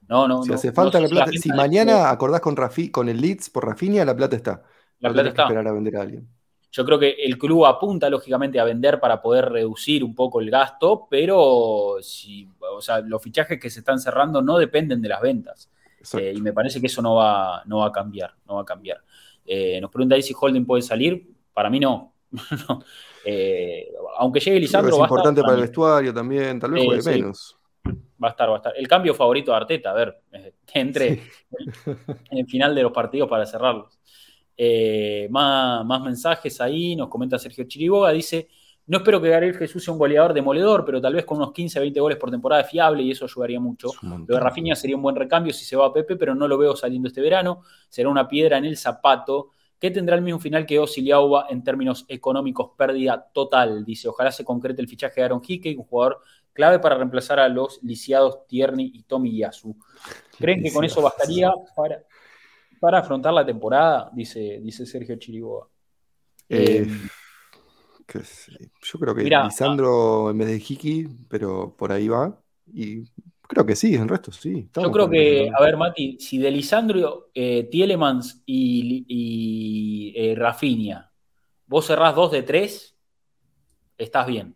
No, no, Si no, hace falta la plata, si de- mañana acordás con, Rafi, con el Leeds por Rafinha, la plata está. La No plata que está. esperar a vender a alguien. Yo creo que el club apunta lógicamente a vender para poder reducir un poco el gasto, pero si, o sea, los fichajes que se están cerrando no dependen de las ventas. Eh, y me parece que eso no va, no va a cambiar, no va a cambiar. Eh, nos pregunta ahí si Holden puede salir. Para mí no. No. Eh, aunque llegue Lisandro, es va a, estar importante para el vestuario también, tal vez juegue sí. menos. Va a estar, va a estar. El cambio favorito de Arteta, a ver, eh, entre en el final de los partidos para cerrarlos. Eh, más, más mensajes ahí, nos comenta Sergio Chiriboga, dice, no espero que Gabriel Jesús sea un goleador demoledor, pero tal vez con unos 15, 20 goles por temporada es fiable y eso ayudaría mucho. Lo de Rafinha sería un buen recambio si se va a Pepe, pero no lo veo saliendo este verano. Será una piedra en el zapato que tendrá el mismo final que Osiliauba en términos económicos, pérdida total. Dice, ojalá se concrete el fichaje de Aaron Hickey, un jugador clave para reemplazar a los lisiados Tierney y Tommy Yasu. ¿Creen que con eso bastaría para, para afrontar la temporada? Dice, dice Sergio Chiriboga. Eh, Eh, yo creo que Mirá, Lisandro en vez de Hiki, pero por ahí va. Y creo que sí, en resto sí. Yo creo que, a ver, Mati, si de Lisandro, eh, Tielemans y, y eh, Rafinha, vos cerrás dos de tres, estás bien.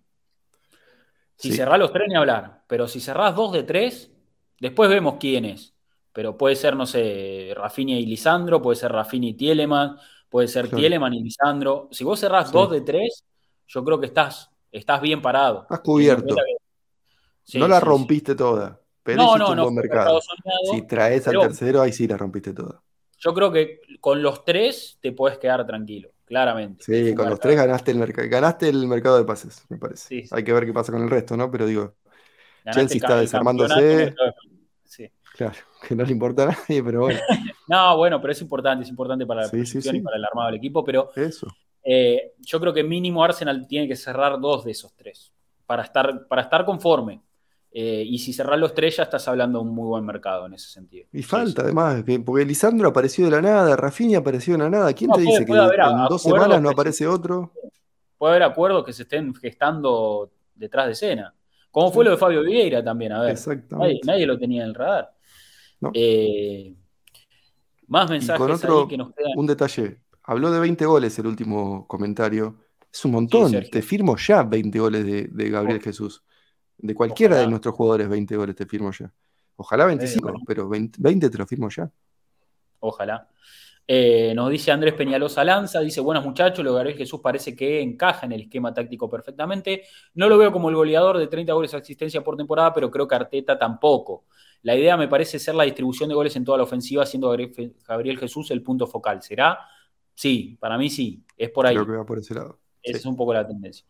Si Sí. cerrás los tres, ni hablar. Pero si cerrás dos de tres, después vemos quién es. Pero puede ser, no sé, Rafinha y Lisandro, puede ser Rafinha y Tielemans, puede ser Claro. Tielemans y Lisandro. Si vos cerrás Sí. dos de tres, yo creo que estás, estás bien parado. Estás cubierto. Sí, no la rompiste toda, pero No, no, un no buen mercado. soñado. Si traes al tercero, ahí sí la rompiste toda. Yo creo que con los tres te puedes quedar tranquilo, claramente. Sí, con los tres ganaste el, mercado ganaste el mercado de pases, me parece. Sí, sí. Hay que ver qué pasa con el resto, ¿no? Pero digo, Ganaste Chelsea está desarmándose. Sí. claro, que no le importa a nadie, pero bueno, No, bueno, pero es importante, es importante para la producción y para el armado del equipo, pero eso. eh, yo creo que mínimo Arsenal tiene que cerrar dos de esos tres para estar, para estar conforme. Eh, y si cerrar los tres ya estás hablando de un muy buen mercado en ese sentido. Y falta sí. además, que- porque Lisandro apareció de la nada, Rafinha apareció de la nada. ¿Quién No, te puede- dice que puede en dos semanas no se- aparece otro? Puede haber acuerdos que se estén gestando detrás de escena. Como fue lo de Fabio Vieira también, a ver. Exactamente. nadie lo tenía en el radar. No. Eh, más mensajes con otro, ahí que nos quedan. un detalle. Habló de 20 goles el último comentario. Es un montón. Te firmo ya 20 goles de, de Gabriel Oh. Jesús. De cualquiera Ojalá. de nuestros jugadores, 20 goles te firmo ya. Ojalá 25, bueno. pero 20, 20 te lo firmo ya. Ojalá. Eh, nos dice Andrés Peñalosa Lanza, dice, buenos muchachos, lo de Gabriel Jesús parece que encaja en el esquema táctico perfectamente. No lo veo como el goleador de 30 goles de asistencia por temporada, pero creo que Arteta tampoco. La idea me parece ser la distribución de goles en toda la ofensiva, siendo Gabriel Gabriel Jesús el punto focal. ¿Será? Sí, para mí sí, es por ahí. Creo que va por ese lado. Esa Sí. es un poco la tendencia.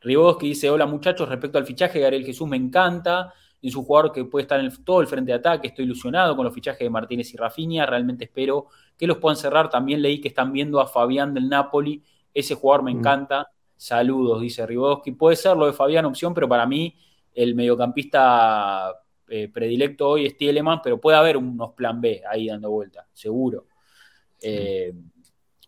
Riboski dice: Hola muchachos, respecto al fichaje de Gabriel Jesús, me encanta. Es un jugador que puede estar en el- todo el frente de ataque. Estoy ilusionado con los fichajes de Martínez y Rafinha. Realmente espero que los puedan cerrar. También leí que están viendo a Fabián del Napoli. Ese jugador me Mm. encanta. Saludos, dice Riboski. Puede ser lo de Fabián opción, pero para mí el mediocampista eh, predilecto hoy es Tieleman, pero puede haber unos plan B ahí dando vuelta, seguro. Eh,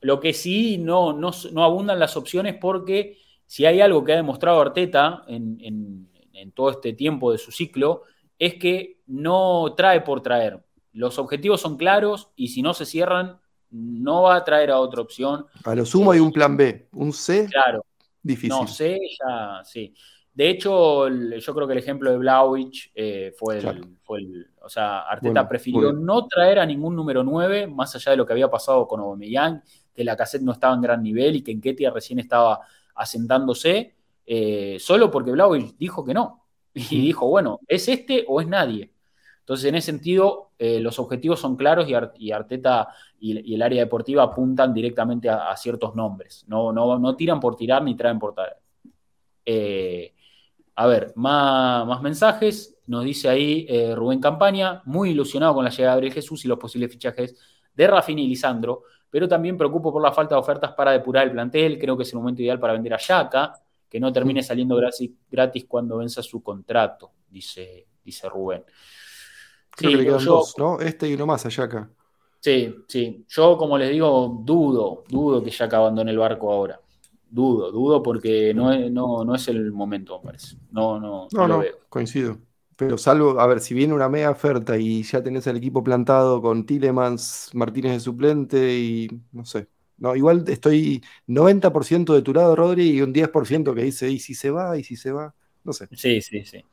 lo que sí no, no, no abundan las opciones porque si hay algo que ha demostrado Arteta en, en- en todo este tiempo de su ciclo, es que no trae por traer. Los objetivos son claros y si no se cierran, no va a traer a otra opción. A lo sumo hay un plan B. Un C Claro, difícil. no sé, ya sí. De hecho, yo creo que el ejemplo de Blauwich eh, fue, el, fue el- O sea, Arteta Bueno, prefirió bueno. no traer a ningún número 9, más allá de lo que había pasado con Aubameyang, que la cassette no estaba en gran nivel y que Enketia recién estaba asentándose, eh, solo porque Blauwich dijo que no. Y dijo, bueno, ¿es este o es nadie? Entonces, en ese sentido, eh, los objetivos son claros y, Ar- y Arteta y, y el área deportiva apuntan directamente a, a ciertos nombres. No, no, no tiran por tirar ni traen por traer. Eh, a ver, más, más mensajes. Nos dice ahí eh, Rubén Campaña, muy ilusionado con la llegada de Gabriel Jesús y los posibles fichajes de Rafinha y Lisandro, pero también preocupo por la falta de ofertas para depurar el plantel. Creo que es el momento ideal para vender a Yaka, que no termine saliendo gratis, cuando venza su contrato, dice, dice Rubén. Creo Sí, que le quedan yo- dos, ¿no? Este y uno más allá acá. Sí, sí. Yo, como les digo, dudo, dudo que ya que abandone el barco ahora. Dudo, dudo porque no es, no, no es el momento, me parece. No, no, No, no lo veo. coincido. Pero salvo, a ver, si viene una mega oferta y ya tenés el equipo plantado con Tilemans, Martínez de suplente y no sé. No, igual estoy 90% de tu lado, Rodri, y un 10% que dice, ¿y si se va? ¿Y si se va? No sé. Sí, sí, sí.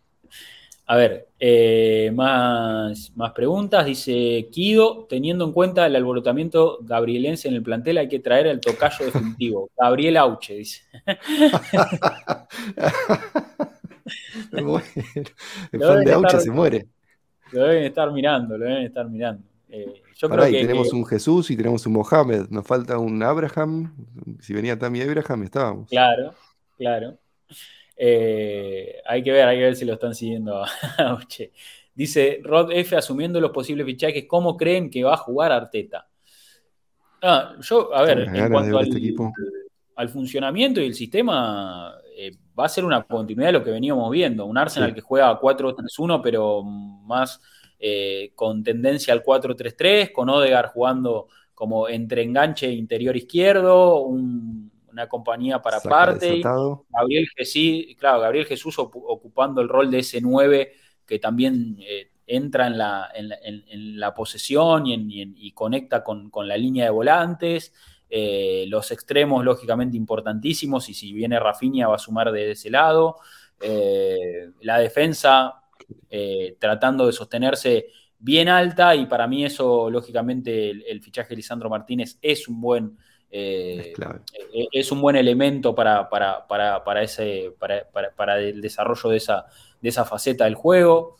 A ver, eh, más, más preguntas. Dice Kido, teniendo en cuenta el alborotamiento gabrielense en el plantel, hay que traer al tocayo definitivo. Gabriel Auche, dice. Me muero. El fan de Auche estar- se muere. Lo deben estar mirando, lo deben estar mirando. Eh, yo Pará, creo y que, tenemos que- un Jesús y tenemos un Mohamed. Nos falta un Abraham. Si venía Tammy Abraham, estábamos. Claro, claro. Eh, hay que ver, hay que ver si lo están siguiendo a Auche. Dice Rod F. asumiendo los posibles fichajes, ¿cómo creen que va a jugar Arteta? Ah, yo, a ver, en cuanto ver al, este al funcionamiento y el sistema, eh, va a ser una continuidad de lo que veníamos viendo. Un Arsenal Sí. que juega 4-3-1, pero más eh, con tendencia al 4-3-3, con Odegaard jugando como entre enganche interior izquierdo, un- una compañía para Saca parte. Gabriel Jesús, claro, Gabriel Jesús ocu- ocupando el rol de ese 9 que también eh, entra en la, en la- en- en la posesión y, y y conecta con, con la línea de volantes. Eh, los extremos, lógicamente, importantísimos, y si viene Rafinha va a sumar de ese lado. Eh, la defensa eh, tratando de sostenerse bien alta, y para mí eso, lógicamente, el, el fichaje de Lisandro Martínez es un buen... Es un buen elemento para, para, para, para ese, para, para- para el desarrollo de esa, de esa faceta del juego.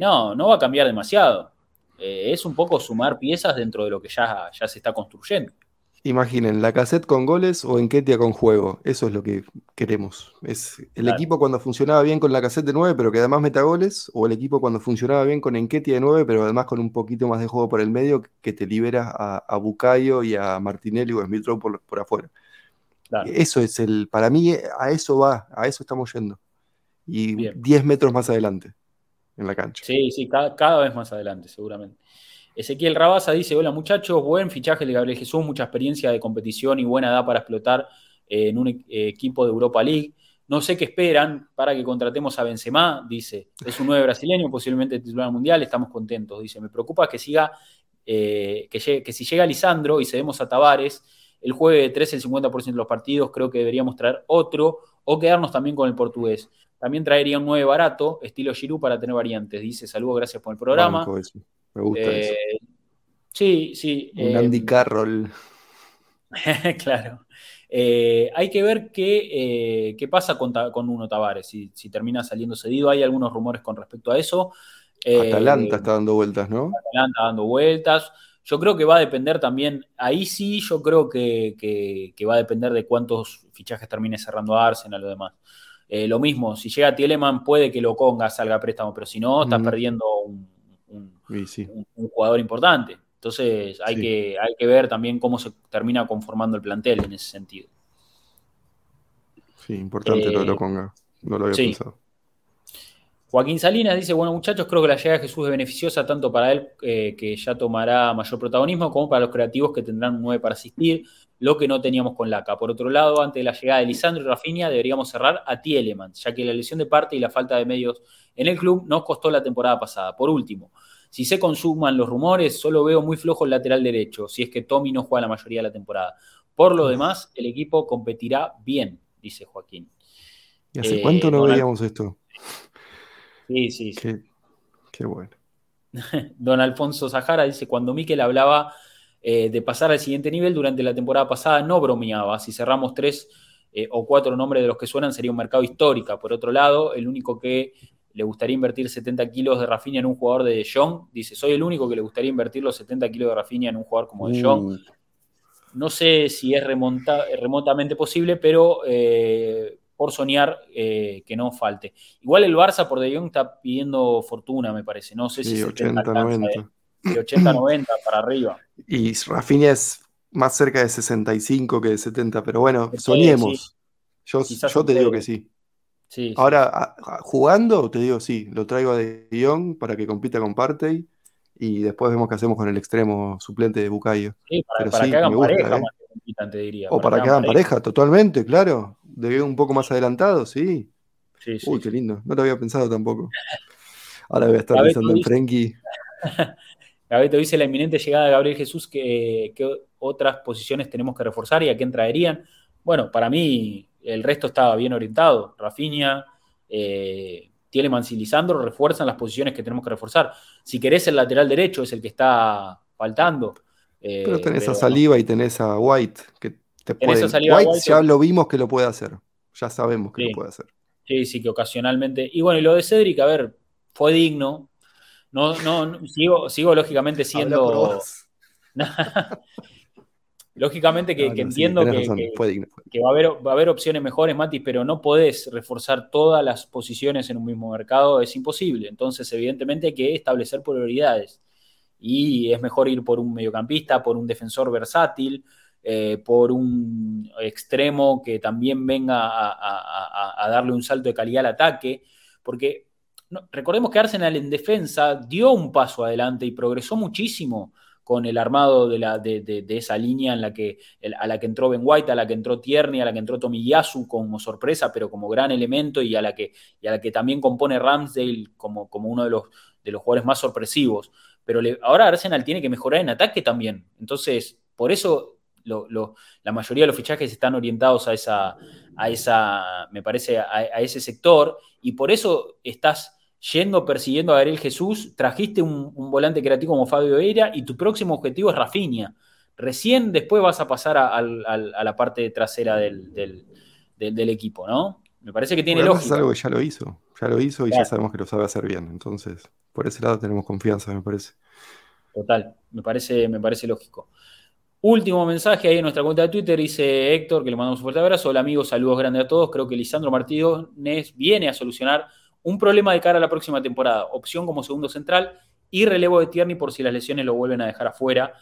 No, no va a cambiar demasiado. Eh, es un poco sumar piezas dentro de lo que ya, ya se está construyendo. Imaginen, la cassette con goles o Enquetia con juego. Eso es lo que queremos. Es el Claro. equipo cuando funcionaba bien con la cassette de 9, pero que además meta goles, o el equipo cuando funcionaba bien con Enquetia de 9, pero además con un poquito más de juego por el medio, que te libera a, a Bucayo y a Martinelli o a Smith por, por afuera. Claro. Eso es el, para mí, a eso va, a eso estamos yendo. Y Bien. 10 metros más adelante en la cancha. Sí, sí, cada, cada vez más adelante, seguramente. Ezequiel Rabasa dice: Hola muchachos, buen fichaje de Gabriel Jesús, mucha experiencia de competición y buena edad para explotar eh, en un e- equipo de Europa League. No sé qué esperan para que contratemos a Benzema, dice. Es un 9 brasileño, posiblemente titular mundial, estamos contentos. Dice, me preocupa que siga, eh, que, si llega Lisandro y cedemos a Tavares, el juegue de 3 el 50% de los partidos, creo que deberíamos traer otro o quedarnos también con el portugués. También traería un 9 barato, estilo Giroud, para tener variantes. Dice, saludos, gracias por el programa. Me gusta eso. Eh, sí, sí. Un eh, Andy Carroll. claro. Eh, hay que ver qué, eh, qué pasa con, con Uno Tavares, si, si termina saliendo cedido. Hay algunos rumores con respecto a eso. Atalanta está dando vueltas, ¿no? Atalanta dando vueltas. Yo creo que va a depender también, ahí sí, yo creo que, que- que va a depender de cuántos fichajes termine cerrando Arsenal o demás. Eh, lo mismo, si llega Tieleman, puede que lo conga, salga a préstamo, pero si no, estás Mm. perdiendo un, un- Y sí. un- un jugador importante. Entonces hay, Sí. que, hay que ver también cómo se termina conformando el plantel en ese sentido. Sí, importante lo de Eh, Loconga. No lo había pensado. Joaquín Salinas dice, bueno muchachos, creo que la llegada de Jesús es beneficiosa tanto para él, eh, que ya tomará mayor protagonismo, como para los creativos que tendrán un 9 para asistir, lo que no teníamos con Laca. Por otro lado, antes de la llegada de Lisandro y Rafinha, deberíamos cerrar a Tielemans, ya que la lesión de parte y la falta de medios en el club nos costó la temporada pasada. Por último, si se consuman los rumores, solo veo muy flojo el lateral derecho, si es que Tommy no juega la mayoría de la temporada. Por lo demás, el equipo competirá bien, dice Joaquín. ¿Y hace Eh, cuánto no Donald- veíamos esto? Sí, sí, sí. Qué, qué bueno. Don Alfonso Zajara dice, cuando Miquel hablaba eh, de pasar al siguiente nivel durante la temporada pasada, no bromeaba. Si cerramos tres eh, o cuatro nombres de los que suenan, sería un mercado histórico. Por otro lado, el único que le gustaría invertir 70 kilos de Rafinha en un jugador de De Jong, dice, soy el único que le gustaría invertir los 70 kilos de Rafinha en un jugador como De Jong. Uh, No sé si es remonta- remotamente posible, pero eh, por soñar eh, que no falte. Igual el Barça por De Jong está pidiendo fortuna, me parece. No sé si sí, 70 80, alcanza, 90. eh. De 80 90 para arriba. Y Rafinha es más cerca de 65 que de 70, pero bueno, Sí, soñemos. Yo, te digo que sí. Sí, sí. Ahora, a- a- jugando, te digo sí, lo traigo a De Jong para que compita con Partey y después vemos qué hacemos con el extremo suplente de Bucayo. Sí, para, que hagan pareja, ¿eh? diría. O para, que hagan pareja. totalmente, claro. De un poco más adelantado, sí. sí, sí Uy, qué lindo. No lo había pensado tampoco. Ahora voy a estar pensando en Frenkie. Gabeto dice la inminente llegada de Gabriel Jesús, ¿qué, otras posiciones tenemos que reforzar y a quién traerían? Bueno, para mí el resto estaba bien orientado. Rafinha, eh, Tielemans y Lisandro refuerzan las posiciones que tenemos que reforzar. Si querés, el lateral derecho es el que está faltando. Eh, pero tenés a Saliva y tenés a White, que te pueden... White, ya lo vimos que lo puede hacer. Ya sabemos que lo puede hacer. Sí, sí, que ocasionalmente. Y bueno, y lo de Cedric, a ver, fue digno, no, no, sigo, sigo lógicamente siendo. lógicamente que, entiendo que, va, a haber, va a haber opciones mejores, Mati, pero no podés reforzar todas las posiciones en un mismo mercado, es imposible. Entonces, evidentemente, hay que establecer prioridades. Y es mejor ir por un mediocampista, por un defensor versátil, eh, por un extremo que también venga a darle un salto de calidad al ataque, porque recordemos que Arsenal en defensa dio un paso adelante y progresó muchísimo con el armado de, la, de, esa línea en la que, a la que entró Ben White, a la que entró Tierney, a la que entró Tomiyasu como sorpresa, pero como gran elemento, y a la que, a la que también compone Ramsdale como, como uno de los, de los jugadores más sorpresivos. Pero ahora Arsenal tiene que mejorar en ataque también. Entonces, por eso la mayoría de los fichajes están orientados a esa, a esa me parece, a ese sector, y por eso estás yendo persiguiendo a Gabriel Jesús, trajiste un, volante creativo como Fabio Veira y tu próximo objetivo es Rafinha. Recién después vas a pasar a, la parte trasera del, equipo, ¿no? Me parece que tiene lógica. Es algo que ya lo hizo, ya lo hizo y ya sabemos que lo sabe hacer bien. Entonces, por ese lado tenemos confianza, me parece. Total, me parece, me parece lógico. Último mensaje ahí en nuestra cuenta de Twitter, dice Héctor, que le mandamos un fuerte abrazo. Hola amigos, saludos grandes a todos. Creo que Lisandro Martínez viene a solucionar un problema de cara a la próxima temporada, opción como segundo central y relevo de Tierney por si las lesiones lo vuelven a dejar afuera,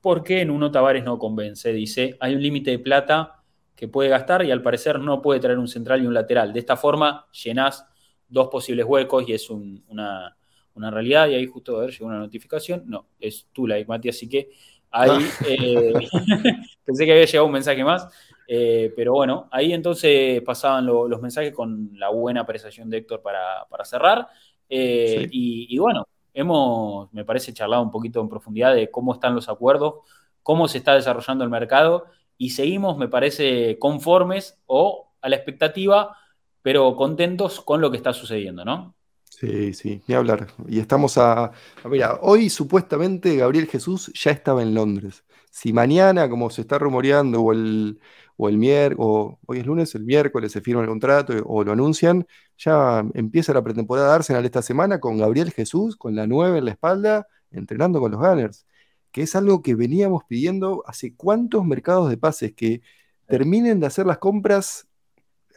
porque en uno Tavares no convence, dice, hay un límite de plata que puede gastar y al parecer no puede traer un central y un lateral. De esta forma llenás dos posibles huecos y es una, realidad. Y ahí justo a ver, llegó una notificación, no, es tu like, Mati, así que ahí eh, pensé que había llegado un mensaje más. Eh, pero bueno, ahí entonces pasaban los mensajes con la buena apreciación de Héctor para, cerrar. Eh, y, bueno, hemos, me parece, charlado un poquito en profundidad de cómo están los acuerdos, cómo se está desarrollando el mercado y seguimos, me parece, conformes o a la expectativa, pero contentos con lo que está sucediendo, ¿no? Sí, sí, ni hablar. Y estamos a, a. Mira, hoy supuestamente Gabriel Jesús ya estaba en Londres. Si mañana, como se está rumoreando, o el, o el miércoles, hoy es lunes, el miércoles se firma el contrato o lo anuncian, ya empieza la pretemporada de Arsenal esta semana con Gabriel Jesús, con la 9 en la espalda, entrenando con los Gunners, que es algo que veníamos pidiendo hace cuántos mercados de pases que terminen de hacer las compras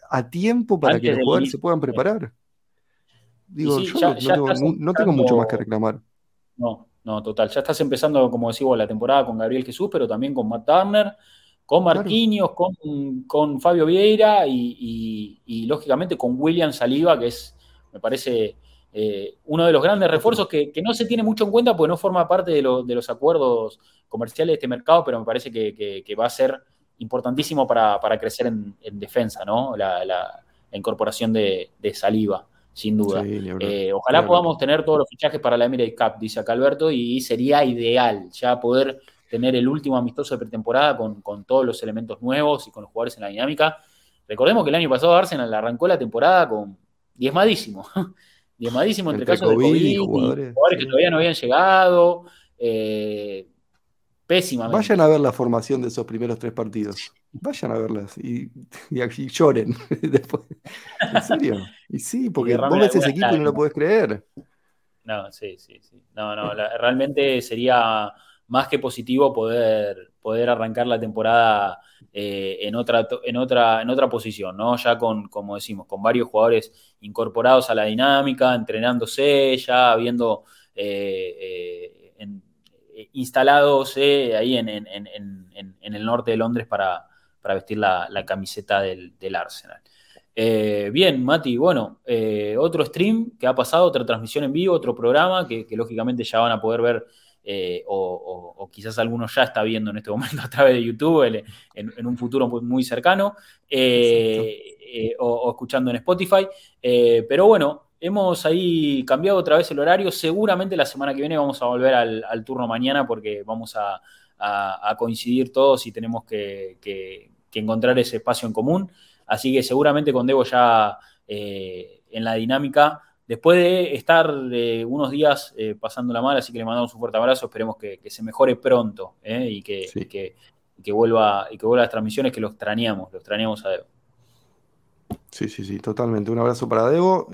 a tiempo para que los jugadores se puedan preparar. Digo, yo no, tengo, mucho más que reclamar. No, no, total. Ya estás empezando, como decimos, la temporada con Gabriel Jesús, pero también con Matt Turner con Marquinhos, con, Fabio Vieira y, lógicamente con William Saliba, que es, me parece, eh, uno de los grandes refuerzos que, no se tiene mucho en cuenta porque no forma parte de, los acuerdos comerciales de este mercado, pero me parece que, va a ser importantísimo para, crecer en, defensa, ¿no? La, incorporación de, Saliba, sin duda. Eh, ojalá podamos tener todos los fichajes para la Emirates Cup, dice acá Alberto, y sería ideal ya poder tener el último amistoso de pretemporada con, todos los elementos nuevos y con los jugadores en la dinámica. Recordemos que el año pasado Arsenal arrancó la temporada con diezmadísimo. diezmadísimo entre, casos de COVID, jugadores, que todavía no habían llegado. Eh, pésimamente. Vayan a ver la formación de esos primeros tres partidos. Vayan a verlas y, y, lloren después. ¿En serio? Y sí, porque vos ves ese equipo y no lo puedes creer. No, sí, sí, sí. No, no, realmente sería más que positivo poder, poder arrancar la temporada eh, en, otra, en, otra, en otra posición, ¿no? Ya con, como decimos, con varios jugadores incorporados a la dinámica, entrenándose, ya habiendo eh, eh, instalados ahí en, el norte de Londres para, vestir la, camiseta del, Arsenal. Eh, bien, Mati, bueno, eh, otro stream que ha pasado, otra transmisión en vivo, otro programa que, lógicamente ya van a poder ver, eh, o, quizás algunos ya está viendo en este momento a través de YouTube en, un futuro muy, cercano, o, escuchando en Spotify. pero bueno, hemos ahí cambiado otra vez el horario. Seguramente la semana que viene vamos a volver al, turno mañana porque vamos a, coincidir todos y tenemos que encontrar ese espacio en común. Así que seguramente con Debo ya eh, en la dinámica, después de estar eh, unos días eh, pasando la mal, así que le mandamos un fuerte abrazo, esperemos que, se mejore pronto y, que, que, vuelva, y que vuelva a las transmisiones, que lo extrañamos, lo extrañamos a Debo. Sí, sí, sí, totalmente. Un abrazo para Debo.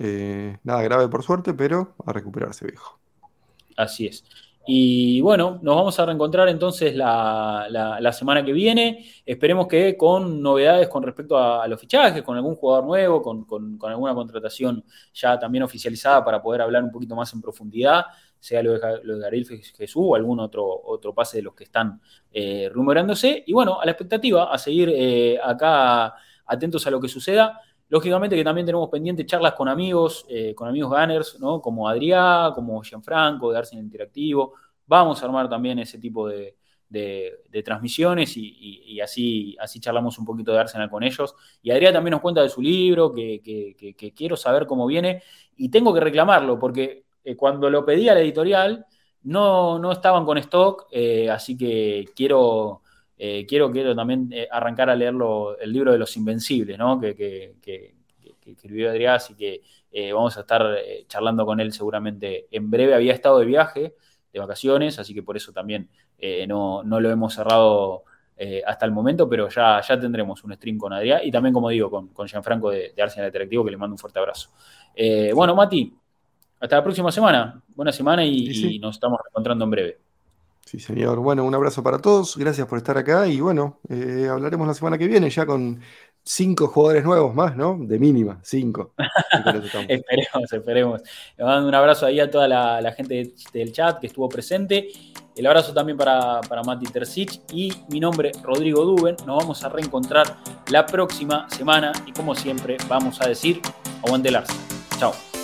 nada grave por suerte, pero a recuperarse, viejo. Así es. Y bueno, nos vamos a reencontrar entonces la, semana que viene. Esperemos que con novedades con respecto a, los fichajes, con algún jugador nuevo, con, alguna contratación ya también oficializada para poder hablar un poquito más en profundidad, sea lo de, lo de Jesús o algún otro, otro pase de los que están eh. Y bueno, a la expectativa, a seguir eh, acá atentos a lo que suceda. Lógicamente que también tenemos pendientes charlas con amigos, eh, con amigos gunners, ¿no? Como Adrián, como Gianfranco, de Arsenal Interactivo. Vamos a armar también ese tipo de, transmisiones y, así, así charlamos un poquito de Arsenal con ellos. Y Adrián también nos cuenta de su libro, que, quiero saber cómo viene. Y tengo que reclamarlo, porque eh, cuando lo pedí a la editorial, no, no estaban con stock, eh, así que quiero eh, quiero, quiero también eh, arrancar a leerlo, el libro de los invencibles, ¿no? que, que, escribió Adrián, así que eh, vamos a estar charlando con él seguramente en breve. Había estado de viaje, de vacaciones, así que por eso también no, lo hemos cerrado hasta el momento, pero ya, ya tendremos un stream con Adrián y también, como digo, con, con Gianfranco de, de Arsenal Interactivo, que le mando un fuerte abrazo. bueno, Mati, hasta la próxima semana. Buena semana y nos estamos encontrando en breve. Sí, señor. Bueno, un abrazo para todos. Gracias por estar acá. Y bueno, eh, hablaremos la semana que viene ya con cinco jugadores nuevos más, ¿no? De mínima, cinco. esperemos, esperemos. Le mando un abrazo ahí a toda la, gente del chat que estuvo presente. El abrazo también para, para Mati Terzic y mi nombre, Rodrigo Duben. Nos vamos a reencontrar la próxima semana y como siempre vamos a decir, aguante el. Chao.